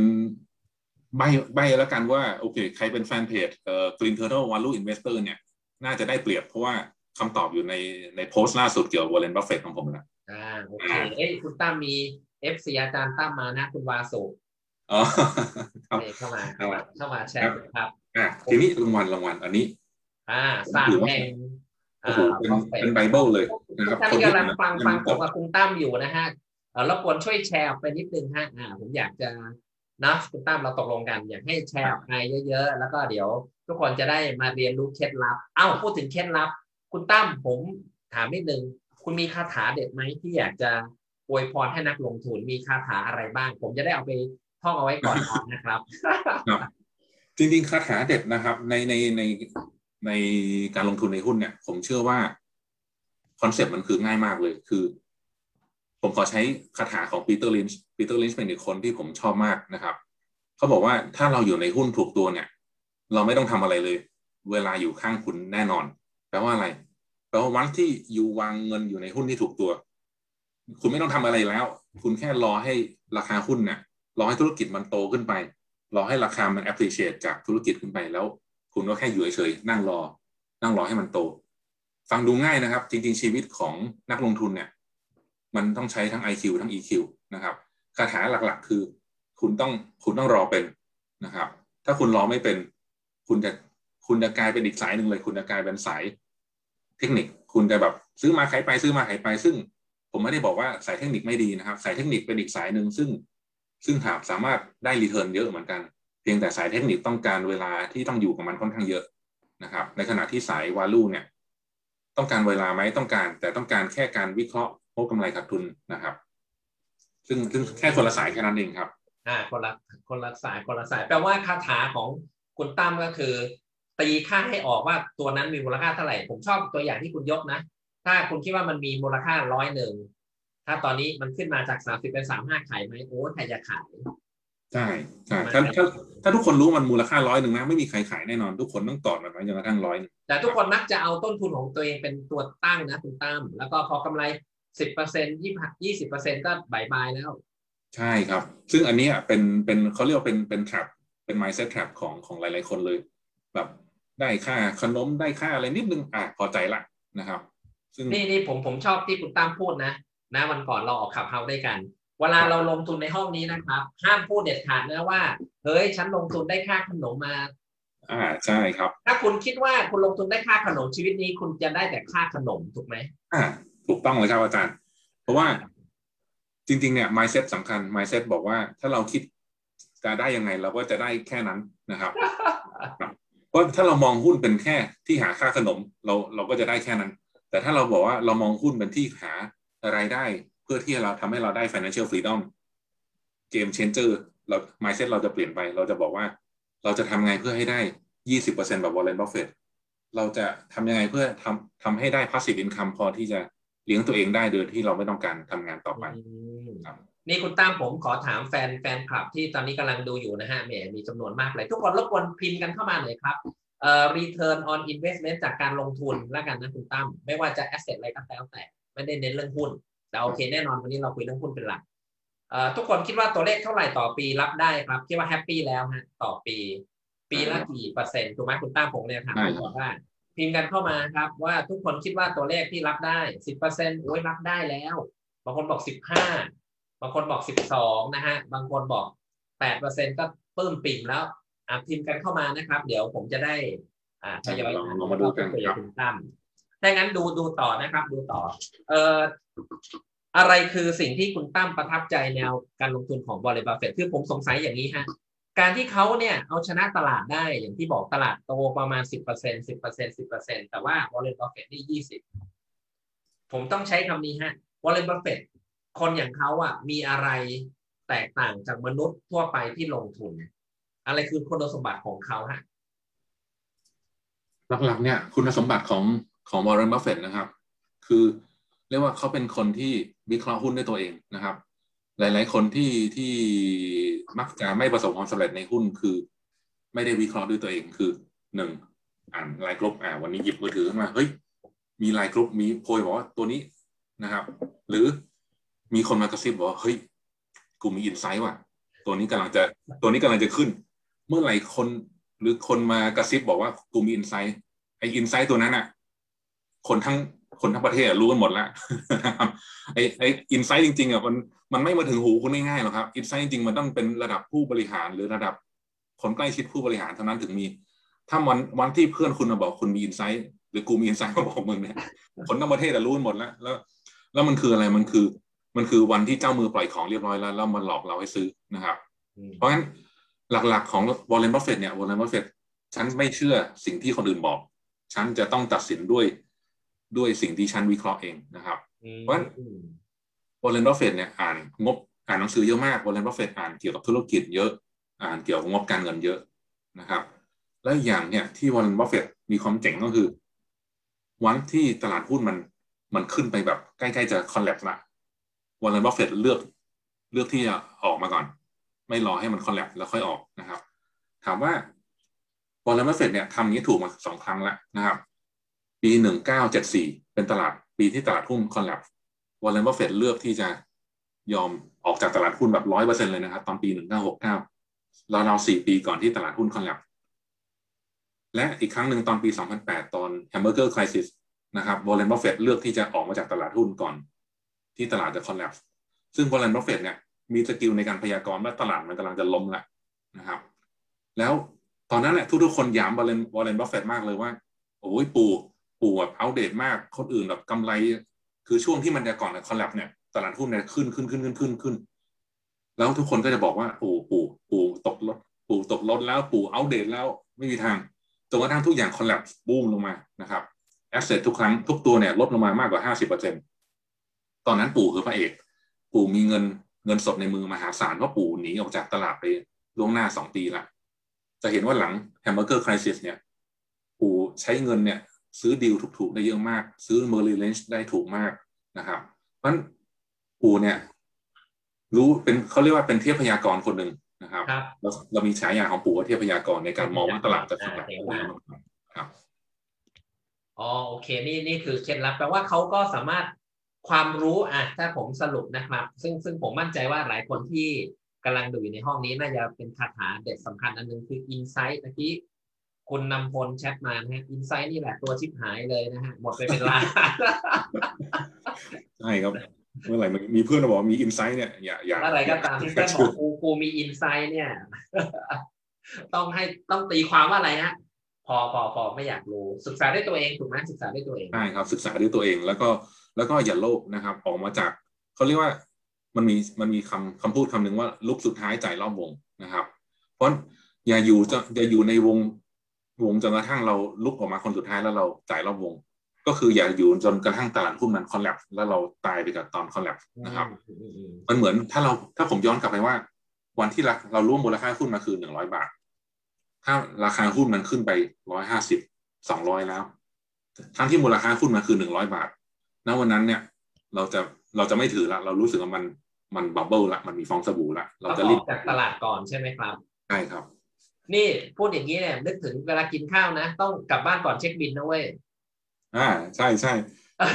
ใบ้ใบ้แล้วกันว่า โอเค ใครเป็นแฟนเพจเอ่อ Green Turtle Value Investor เนี่ย น่าจะได้เปรียบเพราะว่าคำตอบอยู่ในในโพสต์ล่าสุดเกี่ยวกับวอร์เรนบัฟเฟตของผมแล้วอ่าโอเคเอ้ยคุณตั้มมี FC อาจารย์ตั้มมานะ คุณวาสุอ๋อครับนี่เข้ามาเข้ามาเข้ามาแชร์ครับอะทีนี้รางวัลรางวัลอันนี้ อ่าศาสตร์แห่งโอ้โห เป็นเป็นไบเบิลเลยนะครับท่านที่กำลังฟังฟังผมกับคุณตั้มอยู่นะฮะเออรบกวนช่วยแชร์ออกไปนิดนึงฮะอ่าผมอยากจะนะคุณตั้มเราตกลงกัน อยากให้แชร์ออกไปเยอะ ๆ แล้วก็เดี๋ยว ทุกคนจะได้มาเรียนรู้เคล็ดลับ เอ้าพูดถึงเคล็ดลับ คุณตั้มผมถามนิดนึงคุณมีคาถาเด็ดไหมที่อยากจะอวยพรให้นักลงทุนมีคาถาอะไรบ้าง ผมจะได้เอาไปท่องเอาไว้ก่อนนอนนะครับครับ จริงๆคาถาเด็ดนะครับ ในในใน ในการลงทุนในหุ้นเนี่ย ผมเชื่อว่าคอนเซปต์มันคือง่ายมากเลยคือ ผมขอใช้คาถาของปีเตอร์ลินช์ปีเตอร์ลินช์เป็นอีกคนที่ผมชอบมากนะครับ เขาบอกว่าถ้าเราอยู่ในหุ้นถูกตัวเนี่ย เราไม่ต้องทำอะไรเลย เวลาอยู่ข้างคุณแน่นอน แปลว่าอะไรแปลว่าวันที่อยู่วางเงินอยู่ในหุ้นที่ถูกตัว คุณไม่ต้องทำอะไรแล้ว คุณแค่รอให้ราคาหุ้นเนี่ยรอให้ธุรกิจมันโตขึ้นไป รอให้ราคามัน appreciate จากธุรกิจขึ้นไปแล้ว คุณก็แค่อยู่เฉยๆนั่งรอ นั่งรอให้มันโต ฟังดูง่ายนะครับ จริง ๆ ชีวิตของนักลงทุนเนี่ย มันต้องใช้ทั้ง IQ ทั้ง EQ นะครับคาถาหลักๆ คือ คุณต้องคุณต้องรอเป็นนะครับ ถ้าคุณรอไม่เป็น คุณจะคุณจะกลายเป็นอีกสายหนึ่งเลย คุณจะกลายเป็นสายเทคนิค คุณจะแบบซื้อมาขายไปซื้อมาขายไป ซึ่งผมไม่ได้บอกว่าสายเทคนิคไม่ดีนะครับ สายเทคนิคเป็นอีกสายหนึ่งซึ่ง ซึ่งถามสามารถได้รีเทิร์นเยอะเหมือนกัน เพียงแต่สายเทคนิคต้องการเวลาที่ต้องอยู่กับมันค่อนข้างเยอะนะครับ ในขณะที่สายวาลูเนี่ย ต้องการเวลาไหมต้องการ แต่ต้องการแค่การวิเคราะห์งบกำไรขาดทุนนะครับ ซึ่งซึ่งแค่คนละสายแค่นั้นเองครับอ่าคนละคนละสายคนละสายแปลว่าคาถาของคุณตั้มก็คือ ตีค่าให้ออกว่าตัวนั้นมีมูลค่าเท่าไหร่ ผมชอบตัวอย่างที่คุณยกนะ ถ้าคุณคิดว่ามันมีมูลค่าร้อยหนึ่งถ้าตอนนี้มันขึ้นมาจากสามสิบเป็นสามห้าขายไหมโอ้ใครจะขาย ใช่ใช่ถ้าถ้าถ้าทุกคนรู้มันมูลค่าร้อยหนึ่งนะไม่มีใครขายแน่นอน ทุกคนต้องกอดมันไว้จนกระทั่งร้อยแต่ทุกคนมักจะเอาต้นทุนของตัวเองเป็นตัวตั้งนะคุณตั้มแล้วก็พอกำไรสิบเปอร์เซ็นยี่ยี่สิบเปอร์เซ็นก็ bye bye แล้ว ใช่ครับ ซึ่งอันนี้เป็นเป็นเขาเรียกว่าเป็นเป็น trap เป็น mindset trap ของของหลาย ๆ คนเลย แบบได้ค่าขนมได้ค่าอะไรนิดนึงอะพอใจละนะครับ ซึ่งนี่นี่ผมผมชอบที่คุณตั้มพูดนะนะวันก่อนเราออก Clubhouse ด้วยกัน เวลาเราลงทุนในห้องนี้นะครับ ห้ามพูดเด็ดขาดนะว่า เฮ้ยฉันลงทุนได้ค่าขนมมา อ่าใช่ครับ ถ้าคุณคิดว่าคุณลงทุนได้ค่าขนมชีวิตนี้ คุณจะได้แต่ค่าขนมถูกไหมอ่าถูกต้องเลยครับอาจารย์ เพราะว่าจริงๆเนี่ย mindset สำคัญ mindset บอกว่าถ้าเราคิดจะได้ยังไงเราก็จะได้แค่นั้นนะครับ เพราะถ้าเรามองหุ้นเป็นแค่ที่หาค่าขนมเราเราก็จะได้แค่นั้น แต่ถ้าเราบอกว่าเรามองหุ้นเป็นที่หารายได้เพื่อที่เราทำให้เราได้ financial freedom game changer เรา mindset เราจะเปลี่ยนไป เราจะบอกว่า เราจะทำไงเพื่อให้ได้ยี่สิบเปอร์เซ็นแบบ Warren Buffett เราจะทำยังไงเพื่อทำทำให้ได้ passive income พอที่จะเลี้ยงตัวเองได้โดยที่เราไม่ต้องการทำงานต่อไปอืมครับนี่คุณตั้มผมขอถามแฟนแฟนคลับที่ตอนนี้กำลังดูอยู่นะฮะแหมมีจำนวนมากเลย ทุกคนรบกวนพิมพ์กันเข้ามาหน่อยครับเอ่อ return on investment จากการลงทุนแล้วกันนะคุณตั้มไม่ว่าจะ asset อะไรก็แล้วแต่ ไม่ได้เน้นเรื่องหุ้น แต่โอเคแน่นอนวันนี้เราคุยเรื่องหุ้นเป็นหลักเอ่อทุกคนคิดว่าตัวเลขเท่าไหร่ต่อปีรับได้ครับคิดว่าแฮปปี้แล้วฮะต่อปี ปีละกี่เปอร์เซ็นต์ถูกไหมคุณตั้มผมเนี่ยถามใช่คุณครับก่อนว่าพิมพ์กันเข้ามาครับว่าทุกคนคิดว่าตัวเลขที่รับได้สิบเปอร์เซ็นต์โอ้ยรับได้แล้ว บางคนบอกสิบห้าบางคนบอกสิบสองนะฮะบางคนบอกแปดเปอร์เซ็นก็ปลื้มปิ่มแล้วอะพิมพ์กันเข้ามานะครับ เดี๋ยวผมจะได้อ่าทยอยลองอ่านลองมาดูกันคุยครับคุณตั้ม ถ้างั้นดูดูต่อนะครับ ดูต่อ เอ่ออะไรคือสิ่งที่คุณตั้มประทับใจแนวการลงทุนของปู่บัฟเฟตคือผมสงสัยอย่างนี้ฮะการที่เขาเนี่ยเอาชนะตลาดได้อย่างที่บอกตลาดโตประมาณสิบเปอร์เซ็นสิบเปอร์เซ็นสิบเปอร์เซ็นแต่ว่าวอร์เรนบัฟเฟตนี่ยี่สิบผมต้องใช้คำนี้ฮะวอร์เรนบัฟเฟตคนอย่างเขาอะมีอะไรแตกต่างจากมนุษย์ทั่วไปที่ลงทุน อะไรคือคุณสมบัติของเขาฮะหลักๆเนี่ย คุณสมบัติของ ของวอร์เรนบัฟเฟตนะครับ คือเรียกว่าเขาเป็นคนที่วิเคราะห์หุ้นด้วยตัวเองนะครับ หลาย ๆ คนที่ที่มักจะไม่ประสบความสำเร็จในหุ้นคือ ไม่ได้วิเคราะห์ด้วยตัวเองคือหนึ่งอ่านไลน์กรุ๊ปอ่าวันนี้หยิบมือถือขึ้นมาเฮ้ยมีไลน์กรุ๊ปมีโพยบอกว่าตัวนี้นะครับ หรือมีคนมากระซิบบอกว่าเฮ้ยกูมี inside ว่ะ ตัวนี้กำลังจะตัวนี้กำลังจะขึ้น เมื่อไหร่คนหรือคนมากระซิบบอกว่ากูมี insideไอ inside ตัวนั้นอะ คนทั้งคนทั้งประเทศอะรู้กันหมดแล้วไอไอ inside จริงๆอะมันมันไม่มาถึงหูคุณง่ายๆหรอกครับ inside จริงๆมันต้องเป็นระดับผู้บริหารหรือระดับคนใกล้ชิดผู้บริหารเท่านั้นถึงมี ถ้าวันวันที่เพื่อนคุณมาบอกคุณมี inside หรือกูมี inside มาบอกมึงเนี่ยคนทั้งประเทศอะรู้กันหมดแล้ว แล้ว แล้วมันคืออะไรมันคือ มันคือวันที่เจ้ามือปล่อยของเรียบร้อยแล้วแล้วมันหลอกเราให้ซื้อนะครับ เพราะงั้นหลักๆของวอร์เรนบัฟเฟตเนี่ยวอร์เรนบัฟเฟตฉันไม่เชื่อสิ่งที่คนอื่นบอก ฉันจะต้องตัดสินด้วย ด้วยสิ่งที่ฉันวิเคราะห์เองนะครับเพราะฉะนั้นวอร์เรนบัฟเฟตเนี่ยอ่านงบอ่านหนังสือเยอะมากวอร์เรนบัฟเฟตอ่านเกี่ยวกับธุรกิจเยอะอ่านเกี่ยวกับงบการเงินเยอะนะครับ และอีกอย่างเนี่ยที่วอร์เรนบัฟเฟตมีความเจ๋งก็คือ วันที่ตลาดหุ้นมันมันขึ้นไปแบบใกล้ๆจะ collapse ละวอลเลนบัฟเฟตเลือกเลือกที่จะออกมาก่อน ไม่รอให้มัน collapse แล้วค่อยออกนะครับ ถามว่าวอลเลนบัฟเฟตเนี่ยทำนี้ถูกมาสองครั้งแล้วนะครับ ปีหนึ่งเก้าเจ็ดสี่เป็นตลาดปีที่ตลาดหุ้น collapse วอลเลนบัฟเฟตเลือกที่จะยอมออกจากตลาดหุ้นแบบร้อยเปอร์เซ็นเลยนะครับ ตอนปีหนึ่งเก้าหกเก้าเราเราสี่ปีก่อนที่ตลาดหุ้น collapse และอีกครั้งหนึ่งตอนปี 2008 ตอน Hamburger Crisis นะครับวอลเลนบัฟเฟตเลือกที่จะออกมาจากตลาดหุ้นก่อน ที่ตลาดจะ collapse ซึ่งวอลเลนบัฟเฟตเนี่ยมี skill ในการพยากรณ์ว่าตลาดมันกำลังจะล้มแล้วนะครับ แล้วตอนนั้นเนี่ยทุกๆคนหยามวอลเลนวอลเลนบัฟเฟตมากเลยว่าโอ้ยปู่ ปู่แบบ outdate มากคนอื่นแบบกำไร คือช่วงที่มันจะก่อน collapse เนี่ยตลาดหุ้นเนี่ยขึ้นขึ้นขึ้นขึ้นขึ้นขึ้น แล้วทุกคนก็จะบอกว่าปู่ปู่ปู่ตกรถปู่ตกรถแล้วปู่ outdate แล้วไม่มีทางจนกระทั่งทุกอย่าง collapse บูมลงมานะครับ asset ทุกครั้งทุกตัวเนี่ยลดลงมามากกว่าห้าสิบเปอร์เซ็นตอนนั้นปู่คือพระเอก ปู่มีเงินเงินสดในมือมหาศาลเพราะปู่หนีออกจากตลาดไปล่วงหน้าสองปีละจะเห็นว่าหลัง Hamburger Crisis เนี่ยปู่ใช้เงินเนี่ย ซื้อดีลถูกๆได้เยอะมาก ซื้อ Merrill Lynch ได้ถูกมากนะครับเพราะฉะนั้นปู่เนี่ย รู้เป็นเขาเรียกว่าเป็นเทพยากรณ์คนหนึ่งนะครับครับเราเรามีฉายาของปู่ว่าเทพยากรในการมองว่าตลาดจะขยับอ่าครับอ๋อโอเคนี่นี่คือเคล็ดลับแปลว่าเขาก็สามารถความรู้อะถ้าผมสรุปนะครับ ซึ่งซึ่งผมมั่นใจว่าหลายคนที่กำลังดูอยู่ในห้องนี้น่าจะเป็นคาถาเด็ดสำคัญอันหนึงคืออินไซต์เมื่อกี้ คุณนำพลแชทมานะฮะอินไซต์นี่แหละตัวชิบหายเลยนะฮะหมดไปเป็นล้านใช่ครับเมื่อไหร่มันมีเพื่อนมาบอกว่ามีอินไซต์เนี่ยอย่าอย่าอะไรก็ตามที่เพื่อนบอกครูครูมีอินไซต์เนี่ย ต้องให้ต้องตีความว่าอะไรฮะพอพอพอไม่อยากรู้ศึกษาด้วยตัวเองถูกไหมศึกษาด้วยตัวเองใช่ครับศึกษาด้วยตัวเองแล้วก็แล้วก็อย่าโลภนะครับ ออกมาจากเขาเรียกว่ามันมีมันมีคำคำพูดคำหนึ่งว่าลุกสุดท้ายจ่ายรอบวงนะครับ เพราะอย่าอยู่จะอย่าอยู่ในวง วงจนกระทั่งเราลุกออกมาคนสุดท้ายแล้วเราจ่ายรอบวง ก็คืออย่าอยู่จนกระทั่งตลาดหุ้นมันคอลแลปแล้วเราตายไปกับตอนคอลแลปนะครับอืมอืมมันเหมือนถ้าเราถ้าผมย้อนกลับไปว่า วันที่เราเราร่วมมูลค่าหุ้นมาคือหนึ่งร้อยบาท ถ้าราคาหุ้นมันขึ้นไปร้อยห้าสิบสองร้อยแล้ว ทั้งที่มูลค่าหุ้นมันคือหนึ่งร้อยบาทณวันนั้นเนี่ยเราจะเราจะไม่ถือละ เรารู้สึกว่ามันมันบับเบิลละมันมีฟองสบู่ละเราต้องจะอรีอบกจากตลาดก่อนใช่ไหมครับใช่ครับ นี่พูดอย่างนี้เนี่ยนึกถึงเวลากินข้าวนะ ต้องกลับบ้านก่อนเช็คบิลนะเว้ยอ่าใช่ใช่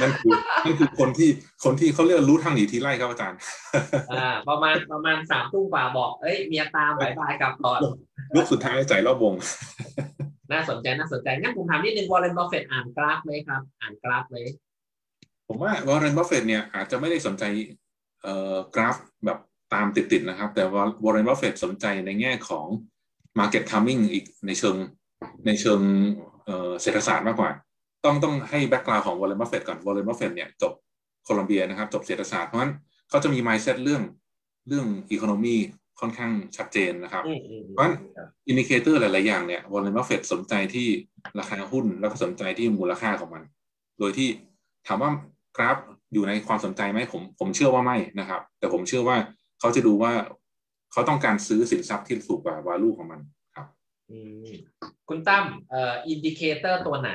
นั่นคือนั่นคือคนที่คนที่เขาเรียกรู้ทางหนีทีไล่ครับอาจารย์อ่าประมาณประมาณสามทุ่มกว่าบอก เอ้ยเมียตาม bye bye กลับก่อนยุคสุดท้ายจ่ายรอบวง น่าสนใจน่าสนใจงั้นผมถามนิดนึงวอลเลนบัฟเฟตอ่านกราฟไหมครับ อ่านกราฟไหมผมว่าวอร์เรนบัฟเฟตเนี่ยอาจจะไม่ได้สนใจเอ่อกราฟแบบตามติดๆนะครับ แต่ว่าวอร์เรนบัฟเฟตสนใจในแง่ของ Market Timing อีกในเชิงในเชิงเอ่อเศรษฐศาสตร์มากกว่า ต้องต้องให้ background ของวอร์เรนบัฟเฟตก่อนวอร์เรนบัฟเฟตเนี่ยจบโคลัมเบียนะครับ จบเศรษฐศาสตร์เพราะฉะนั้นเขาจะมี mindset เรื่องเรื่อง economy ค่อนข้างชัดเจนนะครับอืมอืมเพราะฉะนั้น indicator หลาย ๆ อย่างเนี่ยวอร์เรนบัฟเฟตสนใจที่ราคาหุ้นแล้วก็สนใจที่มูลค่าของมัน โดยที่ถามว่ากราฟอยู่ในความสนใจไหมผมผมเชื่อว่าไม่นะครับ แต่ผมเชื่อว่าเขาจะดูว่า เขาต้องการซื้อสินทรัพย์ที่สูงกว่า value ของมันครับอืมคุณตั้มเอ่อ indicator ตัวไหน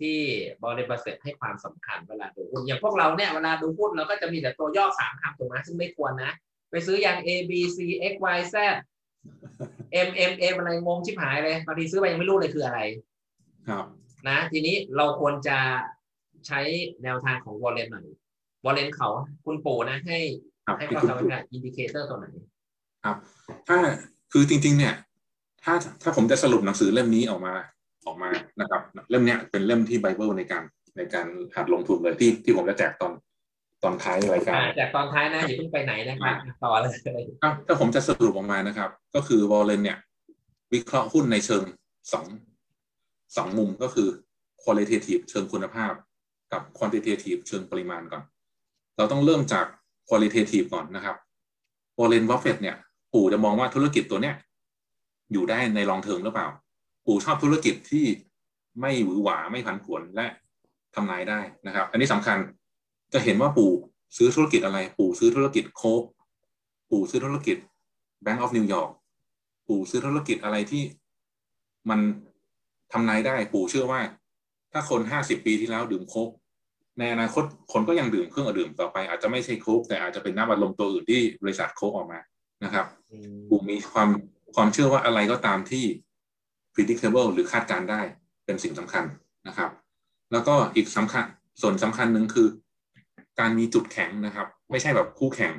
ที่บริบัฟเฟตให้ความสำคัญเวลาดูหุ้นอย่างพวกเราเนี่ยเวลาดูหุ้นเราก็จะมีแต่ตัวย่อสามคำถูกไหมซึ่งไม่ควรนะ ไปซื้ออย่าง A B C X Y Z M M M อะไรงงชิบหายเลยบางทีซื้อไปยังไม่รู้เลยคืออะไร ครับ นะ ทีนี้เราควรจะใช้แนวทางของวอลเลนหน่อยวอลเลนเขาคุณปู่นะให้ครับให้ที่ความคุณสำพูดคัญ indicator ตัวไหน ครับ ถ้าคือจริง ๆ เนี่ย ถ้าถ้าผมจะสรุปหนังสือเล่มนี้ออกมาออกมานะครับ เล่มเนี้ยเป็นเล่มที่ไบเบิลในการในการหัดลงทุนเลยที่ที่ผมจะแจกตอนตอนท้ายรายการอ่าจากตอนท้ายนะอย่าเพิ่งไปไหนนะครับต่อเลยอะถ้าผมจะสรุปออกมานะครับ ก็คือวอลเลนเนี่ย วิเคราะห์หุ้นในเชิงสองสองมุมก็คือ qualitative เชิงคุณภาพ กับ quantitative เชิงปริมาณก่อน เราต้องเริ่มจาก qualitative ก่อนนะครับวอลเลนบัฟเฟตเนี่ย ปู่จะมองว่าธุรกิจตัวเนี้ยอยู่ได้ใน long term หรือเปล่า ปู่ชอบธุรกิจที่ไม่หวือหวาไม่ผันผวนและทำนายได้นะครับ อันนี้สำคัญจะเห็นว่าปู่ซื้อธุรกิจอะไร ปู่ซื้อธุรกิจโค้กปู่ซื้อธุรกิจ Bank of New York ปู่ซื้อธุรกิจอะไรที่มันทำนายได้ ปู่เชื่อว่า ถ้าคนห้าสิบปีที่แล้วดื่มโคกในอนาคตคนก็ยังดื่มเครื่องดื่มต่อไป อาจจะไม่ใช่โคกแต่อาจจะเป็นน้ำบัดลมตัวอื่นที่บริษัทโคกออกมา นะครับปู่มีความความเชื่อว่าอะไรก็ตามที่ predictable หรือคาดการณ์ได้เป็นสิ่งสำคัญนะครับ แล้วก็อีกสำคัญส่วนสำคัญหนึ่งคือ การมีจุดแข็งนะครับ ไม่ใช่แบบคู่แข่ง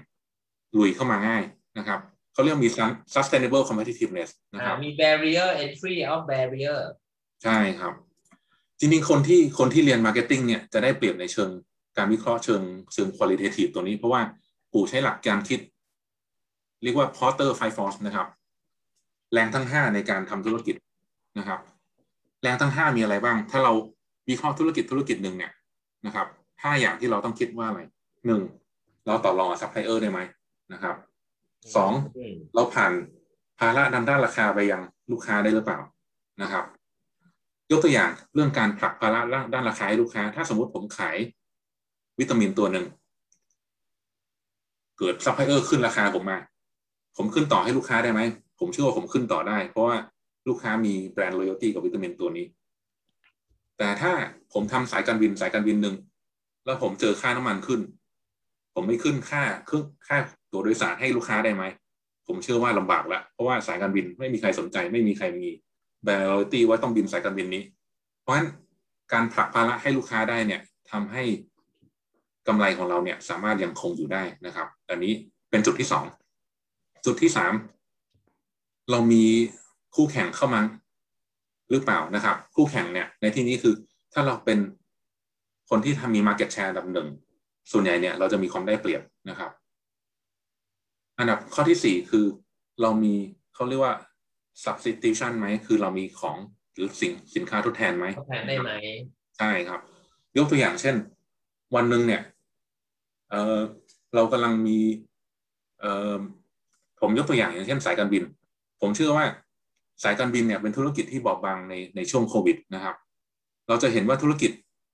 ลุยเข้ามาง่ายนะครับเขาเรียกมี sustainable competitiveness นะครับอ่ามี barrier entry of barrier ใช่ครับ จริงๆ คนที่คนที่เรียน marketing เนี่ยจะได้เปรียบในเชิงการวิเคราะห์เชิงเชิง qualitative ตัวนี้เพราะว่าปู่ใช้หลักการคิด เรียกว่า Porter Five Force นะครับ แรงทั้งห้าในการทำธุรกิจนะครับ แรงทั้งห้ามีอะไรบ้าง ถ้าเราวิเคราะห์ธุรกิจธุรกิจหนึ่งเนี่ยนะครับห้าอย่างที่เราต้องคิดว่าอะไรหนึ่งเราต่อรองกับซัพพลายเออร์ได้ไหมนะครับสองเราผ่านภาระดันด้านราคาไปยังลูกค้าได้หรือเปล่านะครับ ยกตัวอย่างเรื่องการผลักภาระด้านราคาให้ลูกค้า ถ้าสมมติผมขายวิตามินตัวหนึ่งเกิดซัพพลายเออร์ขึ้นราคาผมมา ผมขึ้นต่อให้ลูกค้าได้ไหม ผมเชื่อว่าผมขึ้นต่อได้ เพราะว่าลูกค้ามีแบรนด์ loyalty กับวิตามินตัวนี้ แต่ถ้าผมทำสายการบินสายการบินหนึ่งแล้วผมเจอค่าน้ำมันขึ้น ผมไม่ขึ้นค่าเครื่องค่าตัวโดยสารให้ลูกค้าได้ไหม ผมเชื่อว่าลำบากแล้วเพราะว่าสายการบินไม่มีใครสนใจไม่มีใครมีแบรนด์ loyalty ว่าต้องบินสายการบินนี้ เพราะฉะนั้นการผลักภาระให้ลูกค้าได้เนี่ยทำให้กำไรของเราเนี่ยสามารถยังคงอยู่ได้นะครับ อันนี้เป็นจุดที่สอง จุดที่สามเรามีคู่แข่งเข้ามาหรือเปล่านะครับ คู่แข่งเนี่ยในที่นี้คือถ้าเราเป็นคนที่ทำมี market share อันดับหนึ่งส่วนใหญ่เนี่ยเราจะมีความได้เปรียบนะครับ อันดับข้อที่สี่คือเรามีเขาเรียกว่า substitution ไหมคือเรามีของหรือสินสินค้าทดแทนไหมทดแทนได้ไหมใช่ครับ ยกตัวอย่างเช่น วันหนึ่งเนี่ยเออเรากำลังมีเออ ผมยกตัวอย่างอย่างเช่นสายการบิน ผมเชื่อว่าสายการบินเนี่ยเป็นธุรกิจที่บอบบางในในช่วงโควิดนะครับ เราจะเห็นว่าธุรกิจ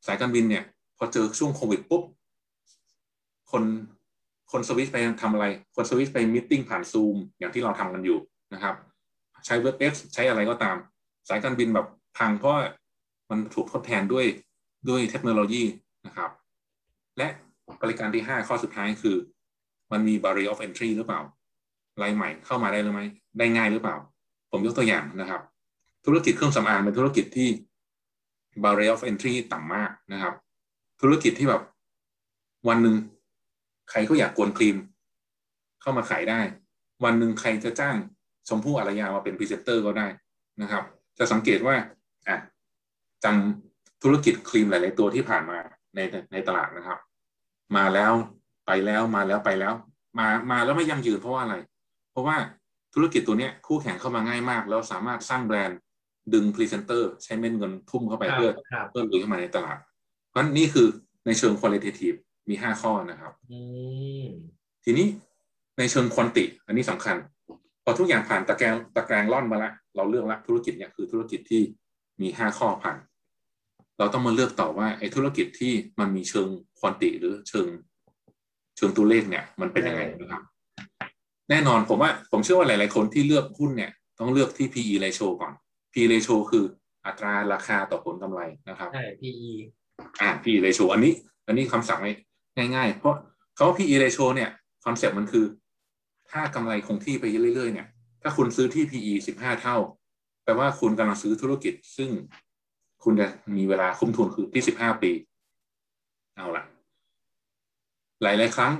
สายการบินเนี่ย พอเจอช่วงโควิดปุ๊บคนคนสวิตไปทำอะไร คนสวิตไปมิ팅ผ่านซูมอย่างที่เราทำกันอยู่นะครับ ใช้เว็บเอ็กใช้อะไรก็ตาม สายการบินแบบพังเพราะมันถูกทดแทนด้วยด้วยเทคโนโลยีนะครับ และบริการที่ 5 ข้อสุดท้ายคือ มันมี barrier of entry หรือเปล่า รายใหม่เข้ามาได้หรือไม่ได้ง่ายหรือเปล่า ผมยกตัวอย่างนะครับ ธุรกิจเครื่องสำอางเป็นธุรกิจที่ barrier of entry ต่ำมากนะครับ ธุรกิจที่แบบวันหนึ่งใครก็อยากกวนครีม เข้ามาขายได้ วันหนึ่งใครจะจ้างชมพู่อารยามาเป็นพรีเซนเตอร์ก็ได้นะครับ จะสังเกตว่าอะจำธุรกิจครีมหลาย ๆ ตัวที่ผ่านมาในในตลาดนะครับ มาแล้วไปแล้วมาแล้วไปแล้ว มามาแล้วไม่ยั่งยืนเพราะว่าอะไร เพราะว่าธุรกิจตัวเนี้ยคู่แข่งเข้ามาง่ายมาก แล้วสามารถสร้างแบรนด์ดึงพรีเซนเตอร์ใช้เม็ดเงินทุ่มเข้าไปเพื่อครับเพิ่มลุยเข้ามาในตลาดเพราะฉะนั้นนี่คือในเชิง qualitative มีห้าข้อนะครับอืมทีนี้ในเชิงควอนติ อันนี้สำคัญ พอทุกอย่างผ่านตะแกรงตะแกรงล่อนมาแล้วเราเลือกละธุรกิจเนี่ยคือธุรกิจที่มีห้าข้อผ่าน เราต้องมาเลือกต่อว่าไอ้ธุรกิจที่มันมีเชิงควอนติหรือเชิง เชิงตัวเลขเนี่ย มันเป็นยังไงนะครับ แน่นอนผมว่าผมเชื่อว่าหลาย ๆ คนที่เลือกหุ้นเนี่ยต้องเลือกที่ PE ratio ก่อน PE ratio คืออัตราราคาต่อผลกำไรนะครับใช่ PE อ่า PE ratio อันนี้ อันนี้คำสั่งง่าย ๆ เพราะเขาว่า PE ratio เนี่ย concept มันคือ ถ้ากำไรคงที่ไปเรื่อย ๆ เนี่ย ถ้าคุณซื้อที่ PE สิบห้าเท่า แปลว่าคุณกำลังซื้อธุรกิจ ซึ่งคุณจะมีเวลาคุ้มทุนคือที่สิบห้าปี เอาละหลาย ๆ ครั้ง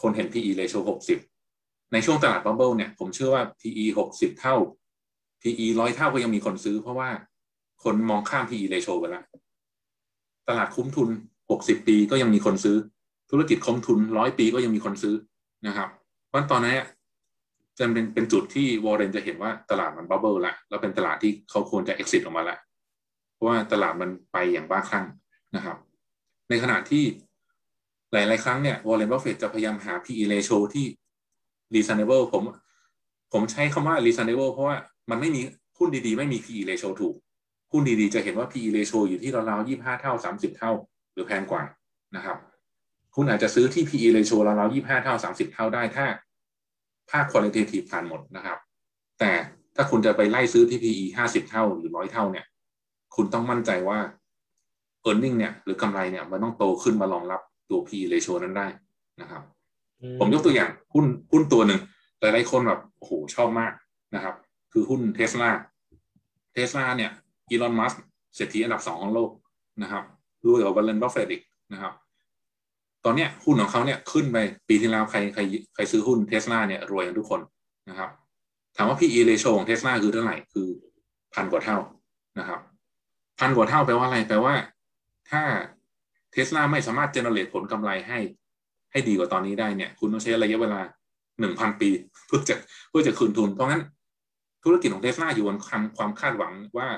คนเห็น PE ratio หกสิบ ในช่วงตลาด bubble เนี่ยผมเชื่อว่า PE หกสิบเท่า PE ร้อยเท่าก็ยังมีคนซื้อ เพราะว่าคนมองข้าม PE ratio ไปแล้วตลาดคุ้มทุน60ปีก็ยังมีคนซื้อ ธุรกิจคุ้มทุนร้อยปีก็ยังมีคนซื้อนะครับเพราะฉะนั้นตอนนี้นจะเป็นเป็นจุดที่วอร์เรนจะเห็นว่าตลาดมัน bubble ละแล้วเป็นตลาดที่เขาควรจะ exit ออกมาละเพราะว่าตลาดมันไปอย่างบ้าคลั่งนะครับ ในขณะที่หลาย ๆ ครั้งเนี่ยวอร์เรนบัฟเฟตจะพยายามหา PE ratio ที่ reasonable ผม ผมใช้คำว่า reasonable เพราะว่ามันไม่มีหุ้นดีๆ ไม่มี PE ratio ถูก หุ้นดีๆ จะเห็นว่า PE ratio อยู่ที่ราวๆ25เท่า30เท่า หรือแพงกว่านะครับ คุณอาจจะซื้อที่ PE ratio ราวๆ25เท่า30เท่าได้ถ้าภาค qualitative ผ่านหมดนะครับ แต่ถ้าคุณจะไปไล่ซื้อที่ PE 50เท่าหรือ100เท่าเนี่ย คุณต้องมั่นใจว่า e a r n i n g เนี่ยหรือกำไรเนี่ยมันต้องโตขึ้นมารองรับตัว PE ratio นั้นได้นะครับ ผมยกตัวอย่างหุ้นหุ้นตัวหนึ่งหลายๆคนแบบโอ้โหชอบมากนะครับ คือหุ้นเทสลาเทสลาเนี่ยอีลอนมัสเศรษฐีอันดับสองของโลกนะครับรวยกว่าวอร์เรนบัฟเฟตอีกนะครับ ตอนเนี้ยหุ้นของเขาเนี่ยขึ้นไปปีที่แล้วใครใครใครซื้อหุ้นเทสลาเนี่ยรวยกันทุกคนนะครับ ถามว่า PE ratio ของเทสลาคือเท่าไหร่คือพันกว่าเท่านะครับ พันกว่าเท่าแปลว่าอะไรแปลว่า ถ้าเทสลาไม่สามารถเจเนเรตผลกำไรให้ ให้ดีกว่าตอนนี้ได้เนี่ย คุณต้องใช้ระยะเวลาหนึ่งพันปี เพื่อจะเพื่อจะคืนทุน เพราะงั้น ธุรกิจของเทสลาอยู่บนความความคาดหวังว่า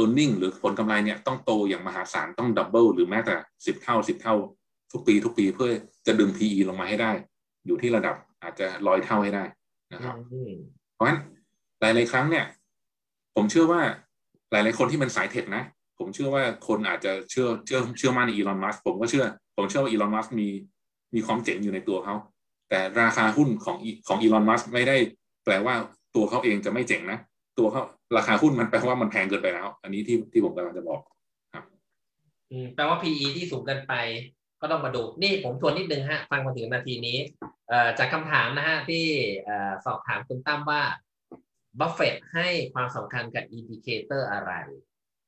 e a r n i n g หรือผลกำไรเนี่ยต้องโตอย่างมหาศาลต้องดับเบิลหรือแม้แต่สิบเท่าสิบเท่า ทุกปีทุกปีเพื่อจะดึง PE ลงมาให้ได้ อยู่ที่ระดับอาจจะร้อยเท่าให้ได้นะครับ เพราะฉะนั้นหลาย ๆ ครั้งเนี่ย ผมเชื่อว่าหลาย ๆ คนที่เป็นสายเทคนะ ผมเชื่อว่าคนอาจจะเชื่อเชื่อเชื่อมั่นในอีลอนมัสผมก็เชื่อ ผมเชื่อว่าอีลอนมัสมีมีความเจ๋งอยู่ในตัวเขา แต่ราคาหุ้นของของอีลอนมัสไม่ได้แปลว่าตัวเขาเองจะไม่เจ๋งนะ ตัวเขาราคาหุ้นมันแปลว่ามันแพงเกินไปแล้ว อันนี้ที่ที่ผมกำลังจะบอกอืมแปลว่า PE ที่สูงเกินไปก็ต้องมาดู นี่ผมทวนนิดนึงฮะ ฟังมาถึงนาทีนี้เอ่อจากคำถามนะฮะที่เอ่อสอบถามคุณตั้มว่าบัฟเฟตให้ความสำคัญกับ indicator อะไร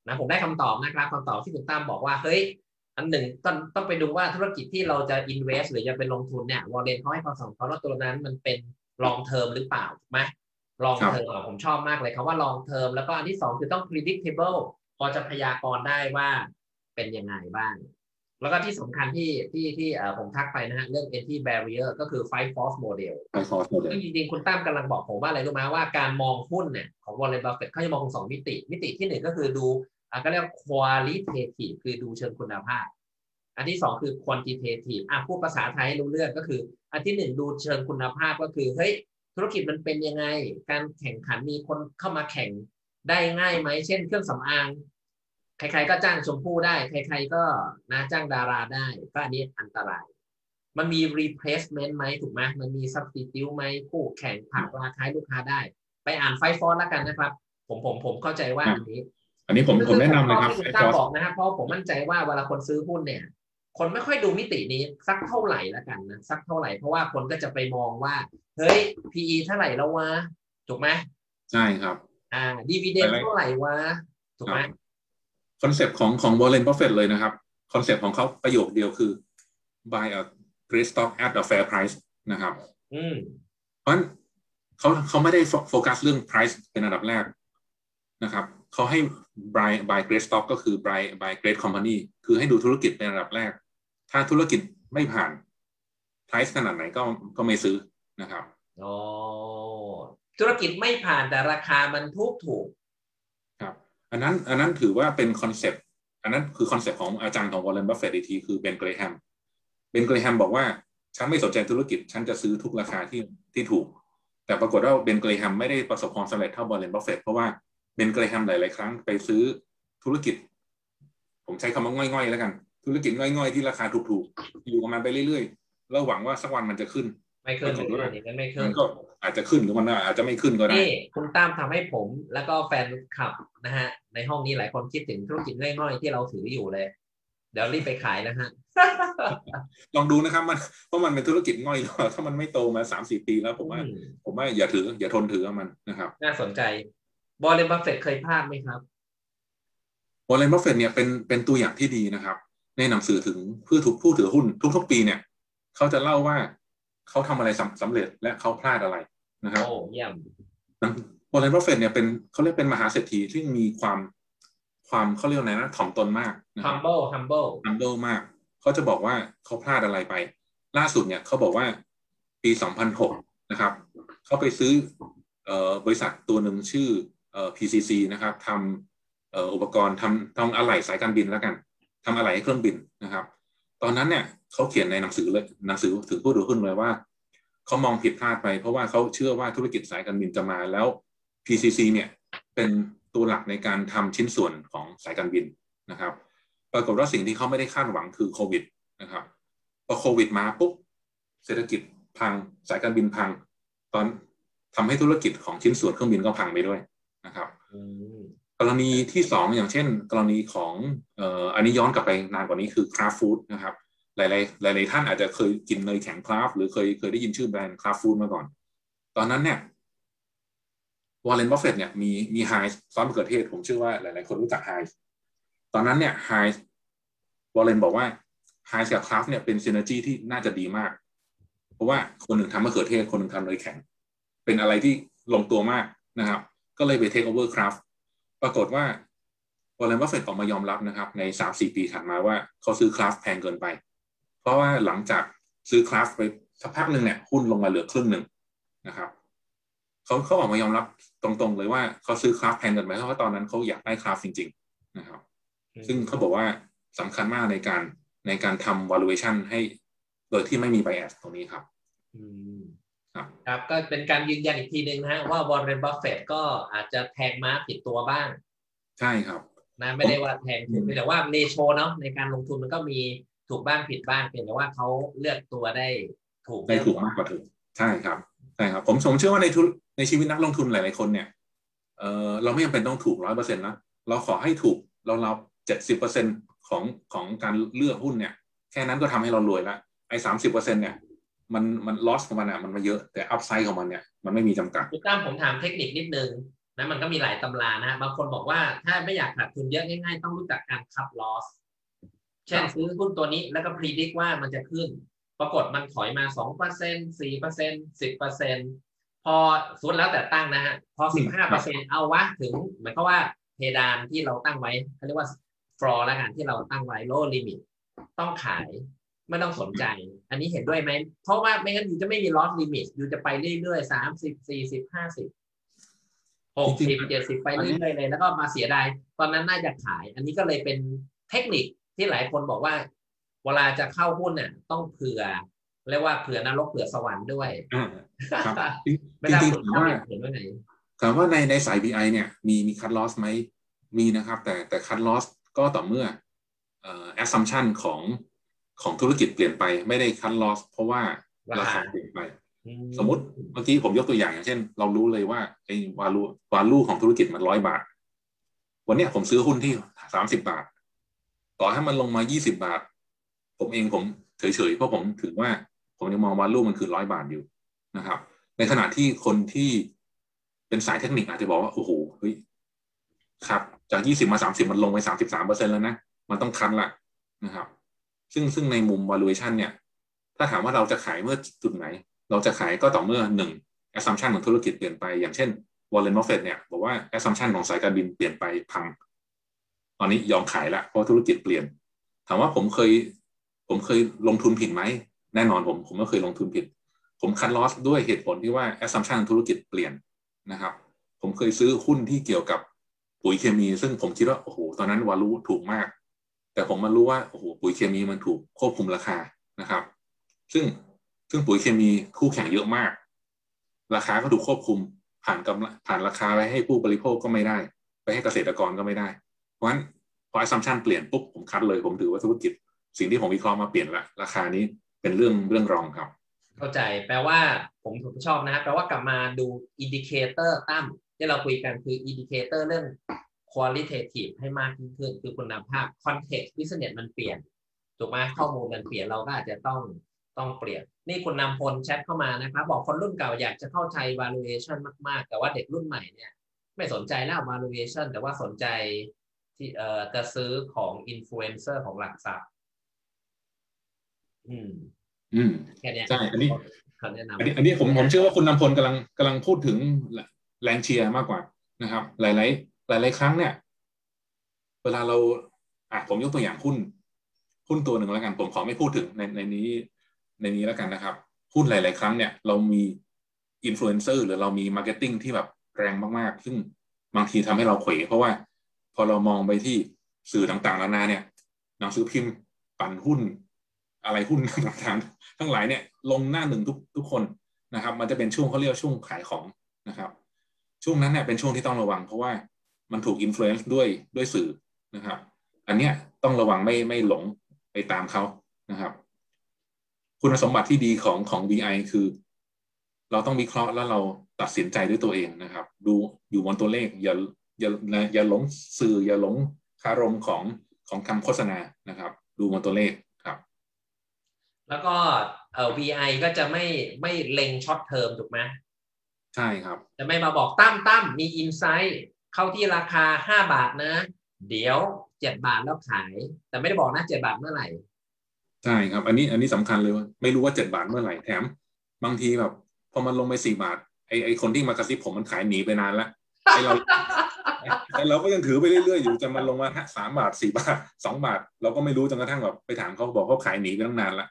นะผมได้คำตอบนะครับคำตอบที่คุณตั้มบอกว่า เฮ้ย อันหนึ่งต้องต้องไปดูว่าธุรกิจที่เราจะ invest หรือจะเป็นลงทุนเนี่ยวอร์เรนเขาให้ความสำคัญว่าตัวนั้นมันเป็น long term หรือเปล่าถูกไหม long ครับ term อะผมชอบมากเลยคำว่า long term แล้วก็อันที่สองคือต้อง predictable พอจะพยากรณ์ได้ว่าเป็นยังไงบ้าง แล้วก็ที่สำคัญที่ที่ที่เอ่อผมทักไปนะฮะเรื่อง entry barrier ก็คือ five force model five force model ซึ่งจริงๆ คุณตั้มกำลังบอกผมว่าอะไรรู้ไหมว่าการมองหุ้นเนี่ยของวอร์เรนบัฟเฟตเขาจะมองสองมิติ มิติที่หนึ่งก็คือดู อะก็เรียก qualitative คือดูเชิงคุณภาพ อันที่สองคือ quantitative อะพูดภาษาไทยให้รู้เรื่องก็คือ อันที่หนึ่งดูเชิงคุณภาพก็คือเฮ้ยธุรกิจมันเป็นยังไง การแข่งขันมีคนเข้ามาแข่งได้ง่ายไหม เช่น เครื่องสำอาง ใครๆก็จ้างชมพู่ได้ ใครๆก็นะจ้างดาราได้ ก็อันนี้อันตราย มันมี replacement ไหมถูกไหมมันมี substitute ไหมคู่แข่งผลักราคาลูกค้าได้ ไปอ่านไฟฟอร์แล้วกันนะครับ ผมผมผมเข้าใจว่าอันนี้ อันนี้ผมผมแนะนำเลยครับที่ไฟคุณฟตั้อมร์สบอกนะครับเพราะผมมั่นใจว่าเวลาคนซื้อหุ้นเนี่ย คนไม่ค่อยดูมิตินี้สักเท่าไหร่แล้วกันนะสักเท่าไหร่เพราะว่าคนก็จะไปมองว่าเฮ้ย PE เท่าไหร่แล้ววะถูกไหมใช่ครับ อ่า dividend ไปเลยเท่าไหร่วะถูกไหมคอนเซปต์ของของวอร์เรนบัฟเฟตเลยนะครับคอนเซปต์ของเขาประโยคเดียวคือ buy a great stock at a fair price นะครับอืมเพราะฉะนั้นเขาเขาไม่ได้โฟกัสเรื่อง price เป็นอันดับแรกนะครับ เขาให้ buy buy great stock ก็คือ buy buy great company คือให้ดูธุรกิจเป็นอันดับแรก ถ้าธุรกิจไม่ผ่าน price ขนาดไหนก็ก็ไม่ซื้อนะครับโอ้ธุรกิจไม่ผ่านแต่ราคามันถูกถูกครับอันนั้นอันนั้นถือว่าเป็นคอนเซปต์อันนั้นคือคอนเซปต์ของอาจารย์ของวอร์เรนบัฟเฟตอีกทีคือเบนเกรแฮมเบนเกรแฮมบอกว่าฉันไม่สนใจธุรกิจ ฉันจะซื้อทุกราคาที่ที่ถูก แต่ปรากฏว่าเบนเกรแฮมไม่ได้ประสบความสำเร็จเท่าวอร์เรนบัฟเฟตเพราะว่า เบนเกรแฮมหลาย ๆ ครั้งไปซื้อธุรกิจ ผมใช้คำว่าง่อย ๆ แล้วกัน ธุรกิจง่อย ๆ ที่ราคาถูก ๆ อยู่กับมันไปเรื่อย ๆ แล้วหวังว่าสักวันมันจะขึ้น ไม่ขึ้นปรากฏว่าอันนี้มันไม่ขึ้มันนก็อาจจะขึ้นหรือมันอาจจะไม่ขึ้นก็ได้นี่คุณตั้มทำให้ผมแล้วก็แฟนคลับนะฮะ ในห้องนี้หลายคนคิดถึงธุรกิจง่อย ๆ ที่เราถืออยู่เลย เดี๋ยวรีบไปขายนะฮะลองดูนะครับมันเพราะมันเป็นธุรกิจง่อยแล้วถ้ามันไม่โตมาสามสี่ปีแล้วผมว่าอืมผมว่าอย่าถือ อย่าทนถือกับมันนะครับ น่าสนใจ วอร์เรนบัฟเฟตเคยพลาดไหมครับวอร์เรนบัฟเฟตเนี่ยเป็นเป็นตัวอย่างที่ดีนะครับ ในหนังสือถึงผู้ถือผู้ถือหุ้นทุกๆปีเนี่ย เขาจะเล่าว่าเขาทำอะไรสำสำเร็จและเขาพลาดอะไรนะครับโอ้เยี่ยมวอร์เรนบัฟเฟตเนี่ยเป็นเขาเรียกเป็นมหาเศรษฐีที่มีความความเขาเรียกว่าไงนะถ่อมตนมากนะครับ humble humble humble มาก เขาจะบอกว่าเขาพลาดอะไรไป ล่าสุดเนี่ยเขาบอกว่าปี 2006 นะครับ เขาไปซื้อเอ่อบริษัทตัวหนึ่งชื่อเอ่อ PCC นะครับทำเอ่ออุปกรณ์ทำทำอะไหล่สายการบินแล้วกันทำอะไหล่ให้เครื่องบินนะครับ ตอนนั้นเนี่ยเขาเขียนในหนังสือเลยหนังสือถึงผู้ถือหุ้นเลยว่าเขามองผิดพลาดไป เพราะว่าเขาเชื่อว่าธุรกิจสายการบินจะมาแล้ว PCC เนี่ยเป็นตัวหลักในการทำชิ้นส่วนของสายการบินนะครับ ปรากฏว่าสิ่งที่เขาไม่ได้คาดหวังคือโควิดนะครับพอโควิดมาปุ๊บเศรษฐกิจพังสายการบินพัง ตอนทำให้ธุรกิจของชิ้นส่วนเครื่องบินก็พังไปด้วย นะครับอืมกรณีที่สองอย่างเช่น กรณีของเอ่ออันนี้ย้อนกลับไปนานกว่านี้คือ Kraft Foods นะครับหลายๆหลายๆท่านอาจจะเคยกินเนยแข็ง Kraft หรือเคยเคยได้ยินชื่อแบรนด์ Kraft Foods มาก่อน ตอนนั้นเนี่ยวอร์เรนบัฟเฟตเนี่ยมีมีไฮซอสมะเขือเทศ ผมเชื่อว่าหลายๆคนรู้จักไฮตอนนั้นเนี่ย Heinz วอร์เรนบอกว่า Heinz กับ Kraft เนี่ยเป็น synergy ที่น่าจะดีมาก เพราะว่าคนหนึ่งทำมะเขือเทศคนหนึ่งทำเนยแข็ง เป็นอะไรที่ลงตัวมากนะครับ ก็เลยไปเทคโอเวอร์ Kraft ปรากฏว่าวอร์เรนบัฟเฟตออกมายอมรับนะครับ ในสามสี่ปีถัดมาว่าเขาซื้อ Kraft แพงเกินไป เพราะว่าหลังจากซื้อ Kraft ไปสักพักหนึ่งเนี่ยหุ้นลงมาเหลือครึ่งหนึ่งนะครับเขาเขาออกมายอมรับตรงๆเลยว่าเขาซื้อ Kraft แพงเกินไปเพราะว่าตอนนั้นเขาอยากได้ Kraft จริง ๆ นะครับ ซึ่งเขาบอกว่าสำคัญมากในการในการทำ valuation ให้โดยที่ไม่มี bias ตรงนี้ครับ อืม ครับครับก็เป็นการยืนยันอีกทีหนึ่งนะฮะว่าวอร์เรนบัฟเฟตก็อาจจะแทงม้าผิดตัวบ้าง ใช่ครับนะไม่ได้ว่าแทงถูกอืมแต่ว่า ratio เนาะในการลงทุนมันก็มีถูกบ้างผิดบ้างเพียงแต่ว่าเขาเลือกตัวได้ถูกได้ถูกมากกว่าถูกใช่ครับใช่ครับ ผมผมเชื่อว่าในทุนในชีวิตนักลงทุนหลาย ๆ คนเนี่ยเออเราไม่จำเป็นต้องถูกร้อยเปอร์เซ็นต์นะเราขอให้ถูกเราเราเจ็ดสิบเปอร์เซ็นของของการเลือกหุ้นเนี่ย แค่นั้นก็ทำให้เรารวยละไอ้สามสิบเปอร์เซ็นเนี่ย มันมันลอสของมันอะมันมาเยอะแต่อัพไซด์ของมันเนี่ยมันไม่มีจำกัดคุณตั้มผมถามเทคนิคนิดนึงนะมันก็มีหลายตำรานะฮะบางคนบอกว่าถ้าไม่อยากขาดทุนเยอะง่ายๆ ต้องรู้จักการคับลอสเช่นครับซื้อหุ้นตัวนี้แล้วก็พ r e d i c t ว่ามันจะขึ้น ปรากฏมันถอยมาสองเปอร์เซ็นสี่เปอร์เซ็นสิบเปอร์เซ็นพอสุดแล้วแต่ตั้งนะฮะพอสิบห้าเปอร์เซ็นเอาวะถึงหมายความว่าเพดานที่เราตั้งไว้เขาเรียกว่า floor แล้วกันที่เราตั้งไว้ low limit ต้องขาย ไม่ต้องสนใจ อันนี้เห็นด้วยไหม เพราะว่าไม่งั้นอยู่จะไม่มี loss limit อยู่จะไปเรื่อยๆสามสิบสี่สิบห้าสิบหกสิบเจ็ดสิบไปเรื่อยๆเลย แล้วก็มาเสียดายตอนนั้นน่าจะขาย อันนี้ก็เลยเป็นเทคนิคที่หลายคนบอกว่า เวลาจะเข้าหุ้นเนี่ยต้องเผื่อเรียกว่าเผื่อนรกเผื่อสวรรค์ด้วยอ่าครับไม่จได้ริงคุณๆถามเข้าว่าเห็นไว้ไหนถามว่าในในสาย BI เนี่ย มีมีคัดลอสไหมมีนะครับ แต่แต่คัดลอสก็ต่อเมื่อเอ่อ assumption ของ ของธุรกิจเปลี่ยนไปไม่ได้คัดลอสเพราะว่าราคาเปลี่ยนไปอืสมมติเมื่อกี้ผมยกตัวอย่างอย่างเช่น เรารู้เลยว่าไอ้วาลูวาลูของธุรกิจมันร้อยบาท วันเนี้ยผมซื้อหุ้นที่สามสิบาท ต่อให้มันลงมายี่สิบาท ผมเองผมเฉยๆเพราะผมถือว่า ผมยังมองวาลูมันคือร้อยบาทอยู่นะครับ ในขณะที่คนที่เป็นสายเทคนิคอาจจะบอกว่า โอ้โหเฮ้ยครับ จากยี่สิบมาสามสิบมันลงไปสามสิบสามเปอร์เซ็นแล้วนะ มันต้องคันละนะครับ ซึ่งซึ่งในมุม valuation เนี่ย ถ้าถามว่าเราจะขายเมื่อจุดไหน เราจะขายก็ต่อเมื่อหนึ่ง assumption ของธุรกิจเปลี่ยนไป อย่างเช่นวอร์เรนบัฟเฟตเนี่ยบอกว่า assumption ของสายการบินเปลี่ยนไปพัง ตอนนี้ยอมขายละเพราะธุรกิจเปลี่ยน ถามว่าผมเคย ผมเคยลงทุนผิดไหม แน่นอนผม ผมไม่เคยลงทุนผิด ผม cut loss ด้วยเหตุผลที่ว่า assumption ธุรกิจเปลี่ยนนะครับ ผมเคยซื้อหุ้นที่เกี่ยวกับปุ๋ยเคมี ซึ่งผมคิดว่าโอ้โหตอนนั้น value ถูกมาก แต่ผมมารู้ว่าโอ้โหปุ๋ยเคมีมันถูกควบคุมราคานะครับ ซึ่งซึ่งปุ๋ยเคมีคู่แข่งเยอะมาก ราคาก็ถูกควบคุมผ่านกำผ่านราคาไปให้ผู้บริโภคก็ไม่ได้ ไปให้เกษตรกรก็ไม่ได้ เพราะฉะนั้นพอ assumption เปลี่ยนปุ๊บผม cut เลยผมถือว่าธุรกิจ สิ่งที่ผมวิเคราะห์มาเปลี่ยนละราคานี้เป็นเรื่องเรื่องรองครับ เข้าใจแปลว่าผมผมชอบนะแปลว่ากลับมาดู indicator ตั้มที่เราคุยกันคือ indicator เรื่อง qualitative ให้มากยิ่งขึ้น คือคุณภาพ context business มันเปลี่ยนถูกไหมข้อมูลมันเปลี่ยนเราก็อาจจะต้องต้องเปลี่ยน นี่คุณนำพลแชทเข้ามานะครับบอกคนรุ่นเก่าอยากจะเข้าใจ valuation มาก ๆ แต่ว่าเด็กรุ่นใหม่เนี่ยไม่สนใจแล้ว valuation แต่ว่าสนใจที่เอ่อจะซื้อของ influencer ของหลักทรัพย์อืม อืมแค่เนี้ยใช่อันนี้เขาแนะนำอันนี้อันนี้ผมผมเชื่อว่าคุณนำพลกำลังกำลังพูดถึงแรงเชียร์มากกว่านะครับ หลาย ๆ หลาย ๆ ครั้งเนี่ย เวลาเราอะผมยกตัวอย่างหุ้นหุ้นตัวหนึ่งแล้วกันผมขอไม่พูดถึงในในนี้ในนี้แล้วกันนะครับหุ้นหลาย ๆ ครั้งเนี่ยเรามีอินฟลูเอนเซอร์หรือเรามี marketing ที่แบบแรงมาก ๆ ซึ่งบางทีทำให้เราเขวเพราะว่าพอเรามองไปที่สื่อต่าง ๆ นานาเนี่ยหนังสือพิมพ์ปั่นหุ้น อะไรหุ้นต่างๆทั้งหลายเนี่ย ลงหน้าหนึ่งทุกทุกคนนะครับ มันจะเป็นช่วงเขาเรียกช่วงขายของนะครับ ช่วงนั้นเนี่ยเป็นช่วงที่ต้องระวัง เพราะว่า มันถูก influence ด้วยด้วยสื่อนะครับ อันเนี้ยต้องระวังไม่ไม่หลงไปตามเขานะครับ คุณสมบัติที่ดีของของ VI คือ เราต้องวิเคราะห์แล้วเราตัดสินใจด้วยตัวเองนะครับ ดูอยู่บนตัวเลขอย่าอย่าอย่าหลงสื่อ อย่าหลงคารมของของคำโฆษณานะครับ ดูบนตัวเลขครับ แล้วก็เอ่อ VI ก็จะไม่ไม่เล็ง short term ถูกไหมใช่ครับ จะไม่มาบอกตั้มตั้มมี inside เข้าที่ราคาห้าบาทนะ เดี๋ยวเจ็ดบาทแล้วขาย แต่ไม่ได้บอกนะเจ็ดบาทเมื่อไหร่ใช่ครับ อันนี้อันนี้สำคัญเลยว่าไม่รู้ว่าเจ็ดบาทเมื่อไหร่แถม บางทีแบบพอมันลงไปสี่บาทไอ้ไอ้คนที่มากระซิบผมมันขายหนีไปนานแล้วไอเราไอเราก็ยังถือไปเรื่อยๆอยู่จะมันลงมาสามบาทสี่บาทสองบาท เราก็ไม่รู้จนกระทั่งแบบไปถามเขาบอกเขาขายหนีไปตั้งนานแล้ว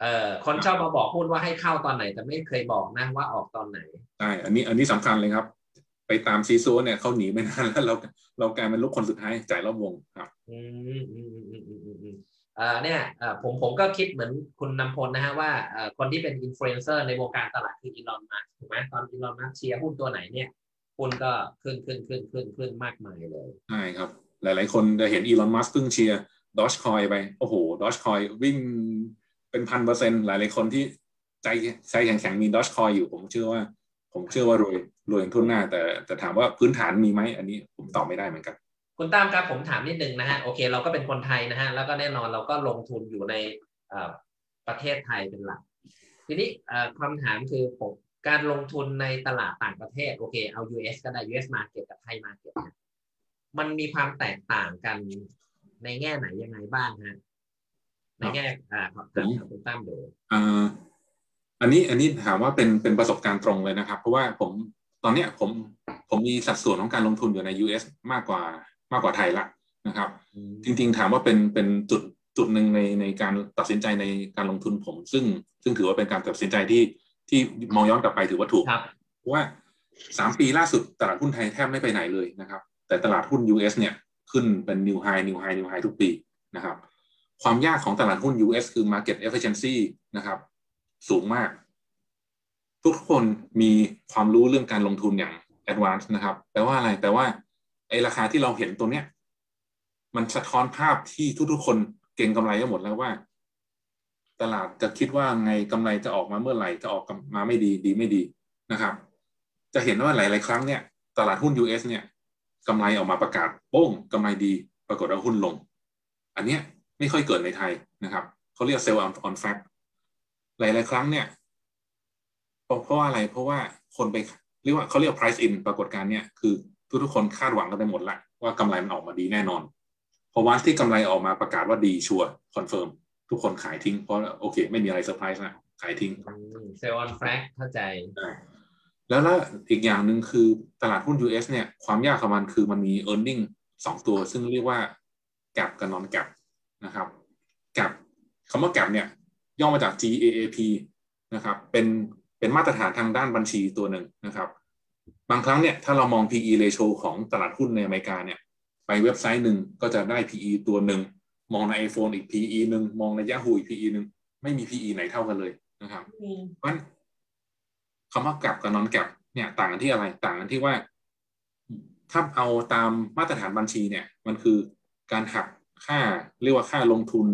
เอ่อคนชอบมาบอกพูดว่าให้เข้าตอนไหน แต่ไม่เคยบอกนะว่าออกตอนไหนใช่อันนี้อันนี้สำคัญเลยครับ ไปตามซี้ซั้วเนี่ยเขาหนีไปนานแล้วเราเรากลายเป็นลุกคนสุดท้ายจ่ายรอบวงครับอืมอืมอืมอืมอืมอืมอืมเอ่อเนี่ยเอ่อผมผมก็คิดเหมือนคุณนำพลนะฮะว่าเอ่อคนที่เป็นอินฟลูเอนเซอร์ในวงการตลาดคืออีลอนมัสก์ถูกไหมตอนอีลอนมัสก์เชียร์หุ้นตัวไหนเนี่ยหุ้นก็ขึ้นขึ้นขึ้นขึ้นขึ้นมากมายเลยใช่ครับ หลาย ๆ คนจะเห็นอีลอนมัสก์เพิ่งเชียร์ดอชคอยไป โอ้โหดอชคอยวิ่งเป็นพันเปอร์เซ็นต์หลาย ๆ คนที่ใจใจแข็งๆมีดอชคอยอยู่ผมเชื่อว่า ผมเชื่อว่ารวยรวยทุนหน้า แต่แต่ถามว่าพื้นฐานมีไหมอันนี้ผมตอบไม่ได้เหมือนกัน คุณตั้มครับผมถามนิดนึงนะฮะโอเค เราก็เป็นคนไทยนะฮะแล้วก็แน่นอนเราก็ลงทุนอยู่ในเอ่อประเทศไทยเป็นหลัก ทีนี้เอ่อคำถามคือผมการลงทุนในตลาดต่างประเทศโอเคเอา US ก็ได้ US market กับไทย market เนี่ยมันมีความแตกต่างกันในแง่ไหนยังไงบ้างฮะในแง่อ่าขอบคุณคุณตั้มดูอ่า อันนี้อันนี้ถามว่าเป็นเป็นประสบการณ์ตรงเลยนะครับ เพราะว่าผมตอนเนี้ยผมผมมีสัดส่วนของการลงทุนอยู่ใน US มากกว่ามากกว่าไทยละนะครับ จริง ๆ ถามว่าเป็นเป็นจุดจุดหนึ่งในในการตัดสินใจในการลงทุนผม ซึ่งซึ่งถือว่าเป็นการตัดสินใจที่ที่มองย้อนกลับไปถือว่าถูกครับเพราะว่าสามปีล่าสุดตลาดหุ้นไทยแทบไม่ไปไหนเลยนะครับ แต่ตลาดหุ้น US เนี่ยขึ้นเป็น new high new high new high ทุกปีนะครับ ความยากของตลาดหุ้น US คือ market efficiency นะครับ สูงมาก ทุกคนมีความรู้เรื่องการลงทุนอย่าง advance นะครับแปลว่าอะไรแปลว่าไอ้ราคาที่เราเห็นตัวเนี้ย มันสะท้อนภาพที่ทุกๆคนเก่งกำไรกันหมดแล้วว่า ตลาดจะคิดว่าไงกำไรจะออกมาเมื่อไหร่จะออกมาไม่ดีดีไม่ดีนะครับ จะเห็นว่าหลาย ๆ ครั้งเนี่ย ตลาดหุ้น US เนี่ยกำไรออกมาประกาศโป้งกำไรดี ปรากฏว่าหุ้นลง อันเนี้ยไม่ค่อยเกิดในไทยนะครับเขาเรียก sell on fact หลาย ๆ ครั้งเนี่ยเพราะเพราะว่าอะไรเพราะว่าคนไปเรียกว่าเขาเรียก price in ปรากฏการณ์เนี่ยคือทุกๆคนคาดหวังกันไปหมดละว่ากำไรมันออกมาดีแน่นอนพอวันที่กำไรออกมาประกาศว่าดีชัวร์ confirm ทุกคนขายทิ้งเพราะโอเค ไม่มีอะไรเซอร์ไพรส์นะขายทิ้ง sell on fact เข้าใจ แล้วแล้วอีกอย่างหนึ่งคือตลาดหุ้น US เนี่ย ความยากของมันคือมันมี e a r n i n g สองตัว ซึ่งเรียกว่า GAAP กับ non GAAP นะครับ GAAP คำว่า GAAP เนี่ย ย่อมาจาก GAAP นะครับเป็นเป็นมาตรฐานทางด้านบัญชีตัวหนึ่งนะครับ บางครั้งเนี่ยถ้าเรามอง PE ratio ของตลาดหุ้นในอเมริกาเนี่ยไปเว็บไซต์หนึ่งก็จะได้ PE ตัวหนึ่ง มองใน iPhone อีก PE หนึ่งมองใน Yahoo อีก PE หนึ่งไม่มี PE ไหนเท่ากันเลยนะครับเพราะคำว่ากับกับนอนกับเนี่ยต่างกันที่อะไรต่างกันที่ว่า ถ้าเอาตามมาตรฐานบัญชีเนี่ย มันคือการหักค่าเรียกว่าค่าลงทุน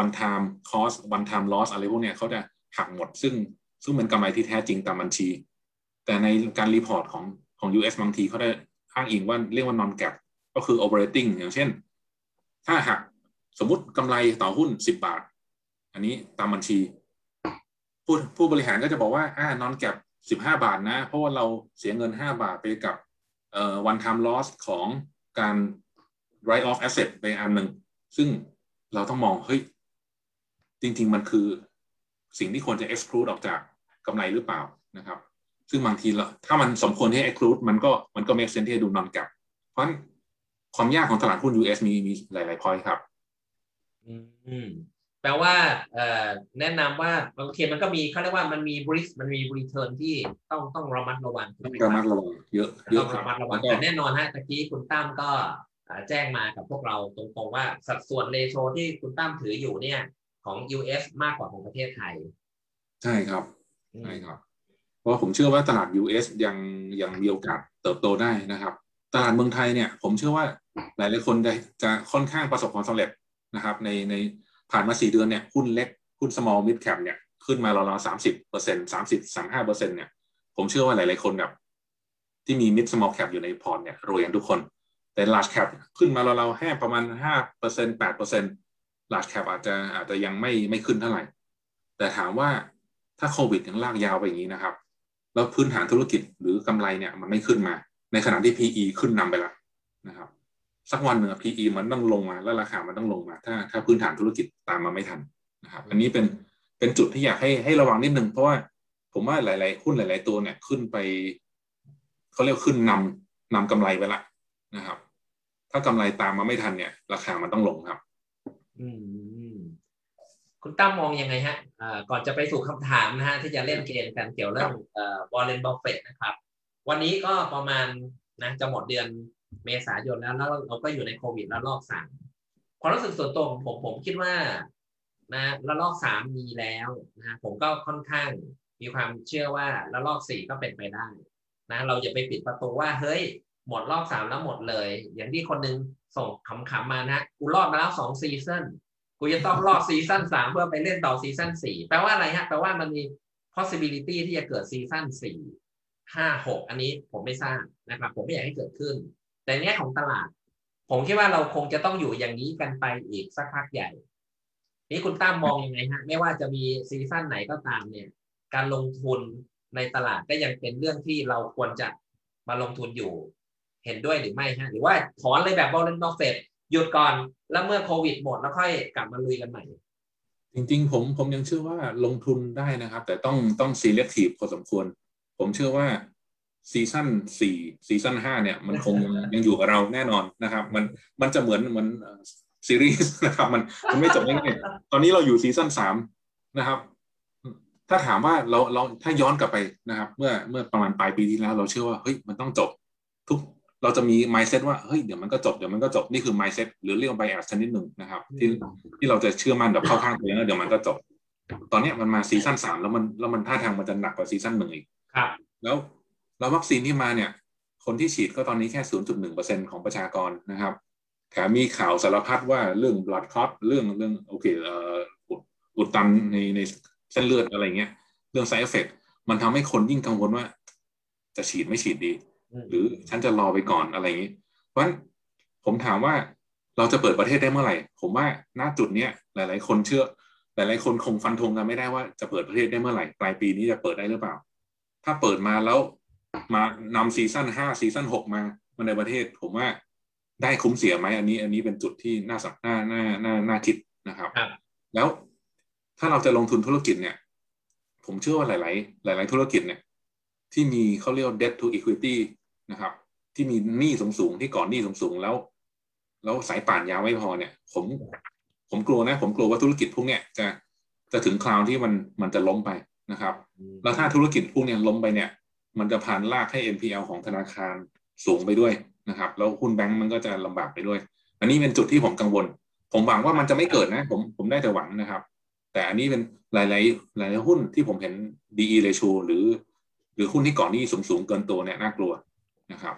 one time cost one time loss อะไรพวกเนี้ยเขาจะหักหมด ซึ่งซึ่งเป็นกำไรที่แท้จริงตามบัญชี แต่ในการ report ของของ US บางทีเขาได้อ้างอิงว่าเรียกว่า non GAAP ก็คือ operating อย่างเช่น ถ้าหักสมมติกำไรต่อหุ้น 10 บาท อันนี้ตามบัญชี ผู้ผู้บริหารก็จะบอกว่าอ่า non GAAP สิบห้าบาทนะ เพราะว่าเราเสียเงินห้าบาทไปกับเอ่อ one time loss ของการ write off asset ไปอันหนึ่ง ซึ่งเราต้องมอง เฮ้ย จริง ๆ มันคือสิ่งที่ควรจะ exclude ออกจากกำไรหรือเปล่านะครับ ซึ่งบางทีเราถ้ามันสมควรที่ exclude มันก็มันก็ make sense ที่จะดู non gap เพราะฉะนั้นความยากของตลาดหุ้น US มีมีหลายๆ point ครับ อืมแปลว่าเอ่อแนะนำว่าโอเคมันก็มีเขาเรียกว่ามันมีบริสมันมีรีเทิร์นที่ต้องต้องระมัดระวังต้องระมัดระวังเยอะเยต้อะองระมัดระวังแต่แน่นอนฮะตะกี้คุณตั้มก็แจ้งมากับพวกเราตรงๆว่าสัดส่วนเลโชที่คุณตั้มถืออยู่เนี่ย ของ US มากกว่าของประเทศไทย ใช่ครับใช่ครับ เพราะผมเชื่อว่าตลาด US ยังยังมีโอกาสเติบโตได้นะครับ ตลาดเมืองไทยเนี่ย ผมเชื่อว่าหลายหลายคนจะจะค่อนข้างประสบความสำเร็จนะครับ ในในผ่านมาสี่เดือนเนี่ยหุ้นเล็กหุ้น small mid cap เนี่ยขึ้นมาราวๆสามสิบเปอร์เซ็นสามสิบสามห้าเปอร์เซ็นเนี่ย ผมเชื่อว่าหลาย ๆ คนแบบที่มี mid small cap อยู่ในพอร์ตเนี่ยรวยกันทุกคน แต่ large cap ขึ้นมาราวๆแค่ประมาณห้าเปอร์เซ็นแปดเปอร์เซ็น large cap อาจจะอาจจะยังไม่ไม่ขึ้นเท่าไหร่ แต่ถามว่าถ้าโควิดยังลากยาวไปอย่างนี้นะครับ แล้วพื้นฐานธุรกิจหรือกำไรเนี่ยมันไม่ขึ้นมา ในขณะที่ PE ขึ้นนำไปแล้วนะครับ สักวันหนึ่ง PE มันต้องลงมาแล้วราคามันต้องลงมา ถ้าถ้าพื้นฐานธุรกิจตามมาไม่ทันนะครับ อันนี้เป็นเป็นจุดที่อยากให้ให้ระวังนิดนึงเพราะว่าผมว่าหลายๆหุ้นหลาย ๆ ตัวเนี่ยขึ้นไปเขาเรียกขึ้นนำนำกำไรไปละนะครับ ถ้ากำไรตามมาไม่ทันเนี่ย ราคามันต้องลงครับ อืมคุณตั้มมองยังไงฮะก่อนจะไปสู่คำถามนะฮะที่จะเล่นเกมกันเกี่ยวเรื่องวอร์เรนบัฟเฟตต์นะครับ วันนี้ก็ประมาณนะจะหมดเดือนเมษายนแล้วแล้วเราก็อยู่ในโควิดแล้วรอบสามความรู้สึกส่วนตัวของผมผมคิดว่านะระลอกสามมีแล้วนะผมก็ค่อนข้างมีความเชื่อว่าระลอกสี่ก็เป็นไปได้ นะ เราอย่าไปปิดประตูว่าเฮ้ย หมดรอบสามแล้วหมดเลย อย่างที่คนนึงส่งขำๆมานะกูรอดมาแล้วสองซีซันกูจะต้องรอดซีซั่นสามเพื่อไปเล่นต่อซีซั่นสี่แปลว่าอะไรฮะแปลว่ามันมี possibility ที่จะเกิดซีซั่นสี่ห้าหกอันนี้ผมไม่ทราบนะครับ ผมไม่อยากให้เกิดขึ้น แต่เนี้ยของตลาด ผมคิดว่าเราคงจะต้องอยู่อย่างนี้กันไปอีกสักพักใหญ่ นี่คุณตั้มมองยังไงฮะ ไม่ว่าจะมีซีซั่นไหนก็ตามเนี่ย การลงทุนในตลาดก็ยังเป็นเรื่องที่เราควรจะมาลงทุนอยู่ เห็นด้วยหรือไม่ฮะหรือว่าถอนเลยแบบวอร์เรนบัฟเฟตต์หยุดก่อนแล้วเมื่อโควิดหมดแล้วค่อยกลับมาลุยกันใหม่ จริงๆ ผมผมยังเชื่อว่าลงทุนได้นะครับ แต่ต้องต้อง selective พอสมควร ผมเชื่อว่าซีซั่นสี่ซีซั่นห้าเนี่ย มันคงยังอยู่กับเราแน่นอนนะครับ มันมันจะเหมือนเหมือนซีรีส์นะครับ มันมันไม่จบง่ายๆตอนนี้เราอยู่ซีซั่นสามนะครับ ถ้าถามว่าเราเราถ้าย้อนกลับไปนะครับ เมื่อเมื่อประมาณปลายปีที่แล้ว เราเชื่อว่าเฮ้ยมันต้องจบทุก เราจะมี mindset ว่าเฮ้ยเดี๋ยวมันก็จบเดี๋ยวมันก็จบนี่คือ mindset หรือเรียกว่า bias ชนิดหนึ่งนะครับ ที่ที่เราจะเชื่อมั่นแบบเข้าข้างตัวเองแล้วเดี๋ยวมันก็จบ ตอนนี้มันมาซีซั่นสามแล้วมันแล้วมันท่าทางมันจะหนักกว่าซีซั่นหนึ่งอีกครับ แล้วแล้ววัคซีนที่มาเนี่ย คนที่ฉีดก็ตอนนี้แค่ศูนย์จุดหนึ่งเปอร์เซ็นของประชากรนะครับแถมมีข่าวสารพัดว่าเรื่อง blood clot เรื่องเรื่องโอเคเอ่ออุดตันในในเส้นเลือดอะไรเงี้ย เรื่อง side effect มันทำให้คนยิ่งกังวลว่า จะฉีดไม่ฉีดดี หรือฉันจะรอไปก่อนอะไรอย่างนี้ เพราะฉะนั้นผมถามว่าเราจะเปิดประเทศได้เมื่อไหร่ ผมว่าณจุดเนี้ยหลาย ๆ คนเชื่อ หลาย ๆ คนคงฟันธงกันไม่ได้ว่าจะเปิดประเทศได้เมื่อไหร่ปลายปีนี้จะเปิดได้หรือเปล่า ถ้าเปิดมาแล้วมานำซีซั่นห้าซีซั่นหกมามาในประเทศ ผมว่าได้คุ้มเสียไหมอันนี้ อันนี้เป็นจุดที่น่าสักน่าน่าน่าน่าคิดนะครับ แล้วถ้าเราจะลงทุนธุรกิจเนี่ย ผมเชื่อว่าหลาย ๆ หลาย ๆ ธุรกิจเนี่ยที่มีเขาเรียก debt to equity นะครับ ที่มีหนี้สูงๆที่ก่อนหนี้สูงๆแล้ว แล้วสายป่านยาวไม่พอเนี่ย ผมผมกลัวนะ ผมกลัวว่าธุรกิจพวกเนี้ยจะจะถึงคราวที่มันมันจะล้มไปนะครับ แล้วถ้าธุรกิจพวกเนี้ยล้มไปเนี่ย มันจะผ่านลากให้ NPL ของธนาคารสูงไปด้วยนะครับ แล้วหุ้นแบงก์มันก็จะลำบากไปด้วย อันนี้เป็นจุดที่ผมกังวล ผมหวังว่ามันจะไม่เกิดนะ ผมผมได้แต่หวังนะครับ แต่อันนี้เป็นหลาย ๆ หลาย ๆ หุ้นที่ผมเห็น DE ratio หรือ หรือหุ้นที่ก่อนหนี้สูงๆเกินตัวเนี่ยน่ากลัว นะครับ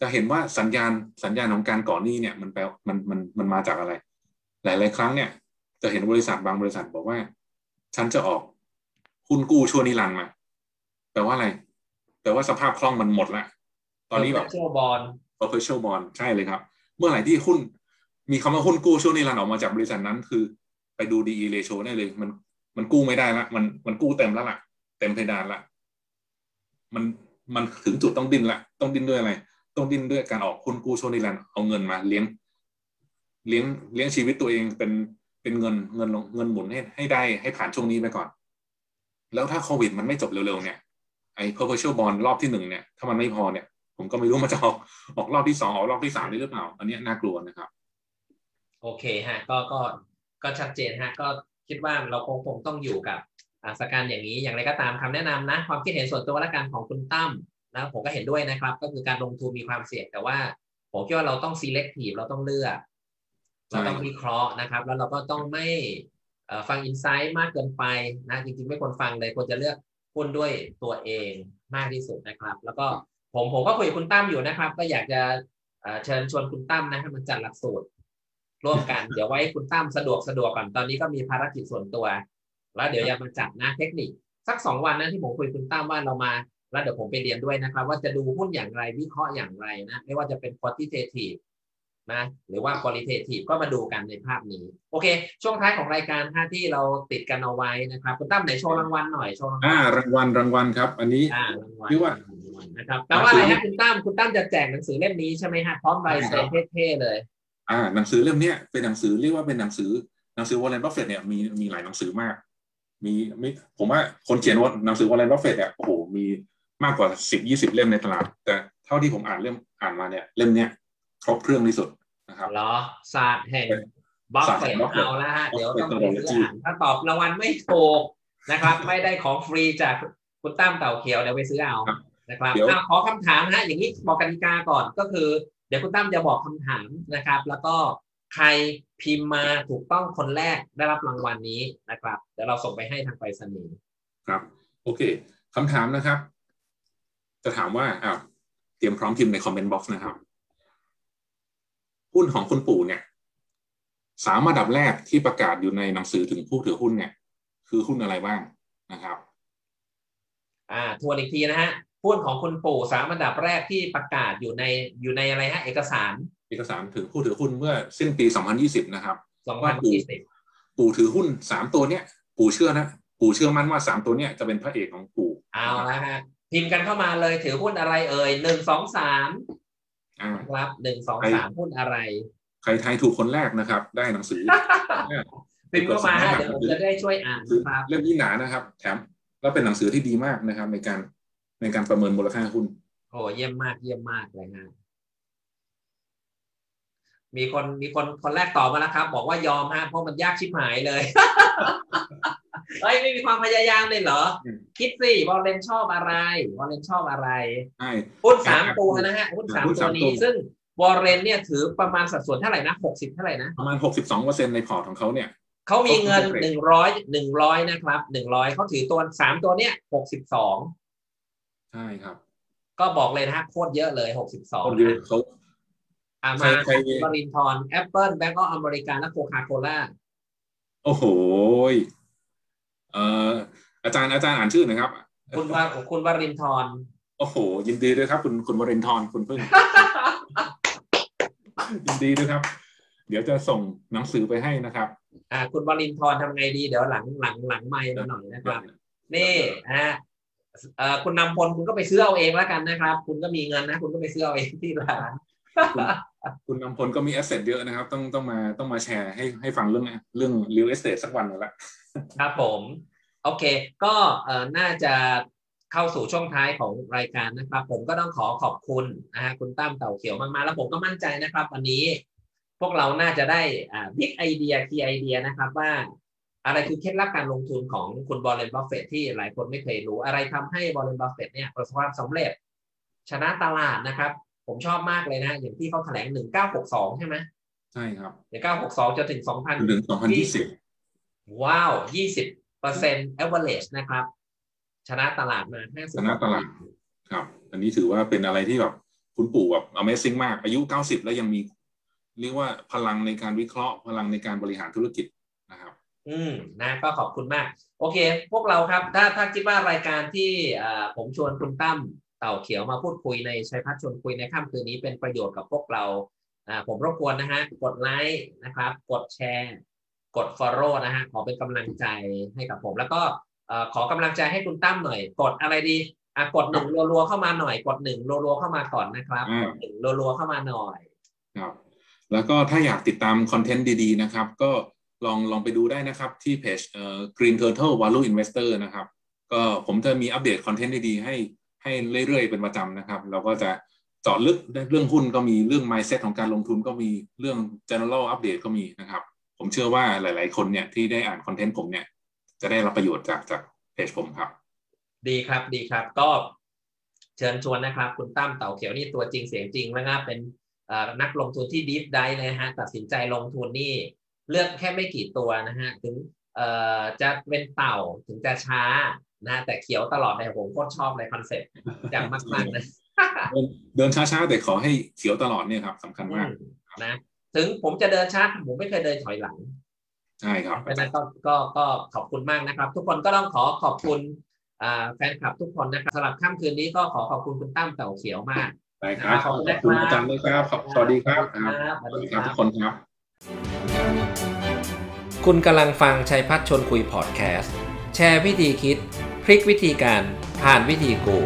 จะเห็นว่าสัญญาณสัญญาณของการก่อนหนี้เนี่ยมันแปลมันมันมันมาจากอะไร หลาย ๆ ครั้งเนี่ย จะเห็นบริษัทบางบริษัทบอกว่า ฉันจะออกหุ้นกู้ชั่วนิรันดร์มาแปลว่าอะไรแปลว่าสภาพคล่องมันหมดละตอนนี้แบบชั่วบอล perpetual bond ใช่เลยครับ เมื่อไหร่ที่หุ้น มีคำว่าหุ้นกู้ช่วงนี้รันออกมาจากบริษัทนั้นคือ ไปดู DE ratio ได้เลย มันมันกู้ไม่ได้ละมันมันกู้เต็มแล้วล่ะ เต็มเพดานละมัน มันถึงจุดต้องดิ้นละ ต้องดิ้นด้วยอะไร ต้องดิ้นด้วยการออกหุ้นกู้ช่วงนี้รันเอาเงินมา เลี้ยง เลี้ยงเลี้ยงชีวิตตัวเองเป็นเป็นเงินเงินเงินหมุนให้ให้ได้ให้ผ่านช่วงนี้ไปก่อน แล้วถ้าโควิดมันไม่จบเร็วๆเนี่ยไอ้ perpetual bond รอบที่หนึ่งเนี่ยถ้ามันไม่พอเนี่ย ผมก็ไม่รู้มันจะออกออกรอบที่สองออกรอบที่สามได้หรือเปล่า อันนี้น่ากลัวนะครับ โอเคฮะ ก็ก็ก็ชัดเจนฮะ ก็คิดว่าเราคงคงต้องอยู่กับ สถานการอย่างนี้อย่างไรก็ตามคำแนะนำนะ ความคิดเห็นส่วนตัวและกันของคุณตั้มนะผมก็เห็นด้วยนะครับ ก็คือการลงทุนมีความเสี่ยง แต่ว่าผมคิดว่าเราต้อง selective เราต้องเลือก เราต้องวิเคราะห์นะครับ แล้วเราก็ต้องไม่ฟังอินไซต์มากเกินไปนะ จริงๆ ไม่ควรฟังเลยควรจะเลือกหุ้นด้วยตัวเองมากที่สุดนะครับ แล้วก็ผมผมก็คุยกับคุณตั้มอยู่นะครับ ก็อยากจะเชิญชวนคุณตั้มนะให้มันจัดหลักสูตรร่วมกัน เดี๋ยวไว้คุณตั้มสะดวกสะดวกก่อนตอนนี้ก็มีภารกิจส่วนตัว แล้วเดี๋ยวจะมาจัดนะเทคนิค สักสองวันนะที่ผมคุยคุณตั้มว่าเรามา แล้วเดี๋ยวผมไปเรียนด้วยนะครับ ว่าจะดูหุ้นอย่างไรวิเคราะห์อย่างไรนะ ไม่ว่าจะเป็น quantitative นะหรือว่า qualitative ก็มาดูกันในภาพนี้ โอเค ช่วงท้ายของรายการท่าที่เราติดกันเอาไว้นะครับคุณตั้มไหนโชว์รางวัลหน่อยโชว์รางวัลอ่ารางวัลรางวัลครับ อันนี้อ่ารางวัลพี่ว่านะครับแปลว่าอะไรฮะคุณตั้มคุณตั้มจะแจกหนังสือเล่มนี้ใช่ไหมฮะพร้อมใบเซ็นเท่ๆเลย อ่า หนังสือเล่มเนี้ยเป็นหนังสือเรียกว่าเป็นหนังสือหนังสือวอร์เรนบัฟเฟตต์เนี่ยมีมีหลายหนังสือมาก มีไม่ผมว่าคนเขียนว่าหนังสือวอร์เรนบัฟเฟตต์เนี่ยโอ้โหมีมากกว่าสิบยี่สิบเล่มในตลาด แต่เท่าที่ผมอ่านเล่มอ่านมาเนี่ย เล่มเนี้ยครบเครื่องที่สุดนะครับเหรอศาสตร์แห่งบัฟเฟตต์เอาละฮะเดี๋ยวต้องไปซื้ออ่านถ้าตอบรางวัลไม่ถูกนะครับ ไม่ได้ของฟรีจากคุณตั้มเต่าเขียวเดี๋ยวไปซื้อเอานะครับขอคำถามนะอย่างนี้บอกกติกาก่อนก็คือ เดี๋ยวคุณตั้มจะบอกคำถามนะครับ แล้วก็ใคร พิมพ์มาถูกต้องคนแรกได้รับรางวัลนี้นะครับเดี๋ยวเราส่งไปให้ทางไปรษณีย์ครับ โอเคคำถามนะครับ จะถามว่าอ้าวเตรียมพร้อมพิมพ์ใน comment box นะครับหุ้นของคุณปู่เนี่ยสามอันดับแรกที่ประกาศอยู่ในหนังสือถึงผู้ถือหุ้นเนี่ย คือหุ้นอะไรบ้างนะครับ อ่าทวนอีกทีนะฮะหุ้นของคุณปู่สามอันดับแรกที่ประกาศอยู่ในอยู่ในอะไรฮะ เอกสาร เอกสารถึงผู้ถือหุ้นเมื่อสิ้นปี 2020 นะครับ2020ปู่ถือหุ้นสามตัวเนี้ย ปู่เชื่อนะ ปู่เชื่อมั่นว่าสามตัวเนี้ยจะเป็นพระเอกของปู่เอาละฮะพิมพ์กันเข้ามาเลยถือหุ้นอะไรเอ่ยหนึ่งสองสามอ่าครับหนึ่งสองสามหุ้นอะไร ใครทายถูกคนแรกนะครับ ได้หนังสือพิมพ์เข้ามาฮะเดี๋ยวผมจะได้ช่วยอ่านครับเล่มนี้หนานะครับ แถมแล้วเป็นหนังสือที่ดีมากนะครับ ในการในการประเมินมูลค่าหุ้นโอ้เยี่ยมมากเยี่ยมมากเลยฮะ มีคนมีคนคนแรกตอบมาแล้วครับ บอกว่ายอมฮะเพราะมันยากชิบหายเลยเฮ้ยไม่มีความพยายามเลยเหรอ คิดสิวอลเลนชอบอะไรวอลเลนชอบอะไรใช่หุ้นสามตัวนะฮะหุ้นสามหุ้นตัสาวมนี้ตัวซึ่งวอลเลนเนี่ยถือประมาณสัดส่วนเท่าไหร่นะหกสิบเท่าไหร่นะประมาณ62เปอร์เซ็นในพอร์ตของเขาเนี่ยเขามีเงินเขาถือหนึ่งร้อยหนึ่งร้อยนะครับหนึ่งร้อยเขาถือตัวสามตัวเนี้ยหกสิบสองใช่ครับ ก็บอกเลยนะฮะโคตรเยอะเลยหกสิบสองคนเดียวเขา อ่าใครมาใครบรินทอนแอปเปิลแบงก์ออฟอเมริกาและโคคาโคล่าโอ้โหยเอ่ออาจารย์อาจารย์อ่านชื่อหน่อยครับ คุณว่าคุณวรินทร์โอ้โห ยินดีด้วยครับ คุณคุณวรินทร์คุณพึ่ง ยินดีด้วยครับ เดี๋ยวจะส่งหนังสือไปให้นะครับ อ่า คุณวรินทร์ทำไงดีเดี๋ยวหลังหลังหลังไมค์มาหน่อยนะครับ นี่ฮะเอ่อคุณนำพลคุณก็ไปซื้อเอาเองแล้วกันนะครับ คุณก็มีเงินนะ คุณก็ไปซื้อเอาเองที่ร้าน คุณนำพลก็มีแอสเซทเยอะนะครับ ต้องต้องมาต้องมาแชร์ให้ให้ฟังเรื่องเรื่อง real estate สักวันหนึ่งละครับผม โอเค ก็เอ่อน่าจะเข้าสู่ช่วงท้ายของรายการนะครับ ผมก็ต้องขอขอบคุณนะฮะคุณตั้มเต่าเขียวมากๆ แล้วผมก็มั่นใจนะครับ วันนี้ พวกเราน่าจะได้อ่า big idea key idea นะครับว่าอะไรคือเคล็ดลับการลงทุนของคุณ Warren Buffett ที่หลายคนไม่เคยรู้ อะไรทำให้ Warren Buffett เนี่ยประสบความสำเร็จ ชนะตลาดนะครับ ผมชอบมากเลยนะ อย่างที่เขาแถลงหนึ่งเก้าหกสองใช่ไหมใช่ครับหนึ่งเก้าหกสองจนถึงสองพันจนถึง2020ว้าวยี่สิบเปอร์เซ็นต์ average นะครับ ชนะตลาดมาห้าสิบชนะตลาดครับ อันนี้ถือว่าเป็นอะไรที่แบบคุณปู่แบบ Amazing มาก อายุ 90 แล้วยังมี เรียกว่าพลังในการวิเคราะห์ พลังในการบริหารธุรกิจนะครับ อืมนะก็ขอบคุณมาก โอเค พวกเราครับ ถ้าถ้าคิดว่ารายการที่อ่าผมชวนคุณตั้ม เต่าเขียวมาพูดคุยในชัยพัฒน์ชวนคุยในค่ำคืนนี้เป็นประโยชน์กับพวกเราอ่าผมรบกวนนะฮะกดไลค์นะครับ กดแชร์ กด follow นะฮะขอเป็นกำลังใจให้กับผม แล้วก็เอ่อขอกำลังใจให้คุณตั้มหน่อย กดอะไรดีอะกดหนึ่งรัวๆเข้ามาหน่อย กดหนึ่งรัวๆเข้ามาก่อนนะครับอืมกดหนึ่งรัวๆเข้ามาหน่อยครับแล้วก็ถ้าอยากติดตามคอนเทนต์ดีๆนะครับ ก็ลองลองไปดูได้นะครับที่เพจเอ่อ Green Turtle Value Investor นะครับ ก็ผมจะมีอัปเดตคอนเทนต์ดีๆให้ ให้เรื่อยๆเป็นประจำนะครับ เราก็จะจาะลึกเรื่องหุ้นก็มีเรื่อง mindset ของการลงทุนก็มีเรื่อง general update ก็มีนะครับ ผมเชื่อว่าหลาย ๆ คนเนี่ยที่ได้อ่านคอนเทนต์ผมเนี่ย จะได้รับประโยชน์จากจากเพจผมครับ ดีครับดีครับก็เชิญชวนนะครับ คุณตั้มเต่าเขียวนี่ตัวจริงเสียงจริงแล้วก็เป็นนักลงทุนที่ดีฟได้เลยนะฮะตัดสินใจลงทุนนี่เลือกแค่ไม่กี่ตัวนะฮะถึงจะเป็นเต่าถึงจะช้า นะแต่เขียวตลอดเลยผมโคตรชอบเลยคอนเซ็ปต์จังมากๆนะเดินเดินช้าๆแต่ขอให้เขียวตลอดเนี่ยครับสำคัญมากอืมนะถึงผมจะเดินช้าผมไม่เคยเดินถอยหลังใช่ครับเพราะฉะนั้นก็ก็ก็ขอบคุณมากนะครับ ทุกคนก็ต้องขอขอบคุณอ่าแฟนคลับทุกคนนะครับสำหรับค่ำคืนนี้ก็ขอขอบคุณคุณตั้มเต่าเขียวมากได้ครับขอบคุณขอบคุณอาจารย์ด้วยครับขอบสวัสดีครับครับสวัสดีครับทุกคนครับ คุณกำลังฟังชัยพัฒน์ชนคุยพอดแคสต์แชร์วิธีคิด พลิกวิธีการผ่านวิธีกู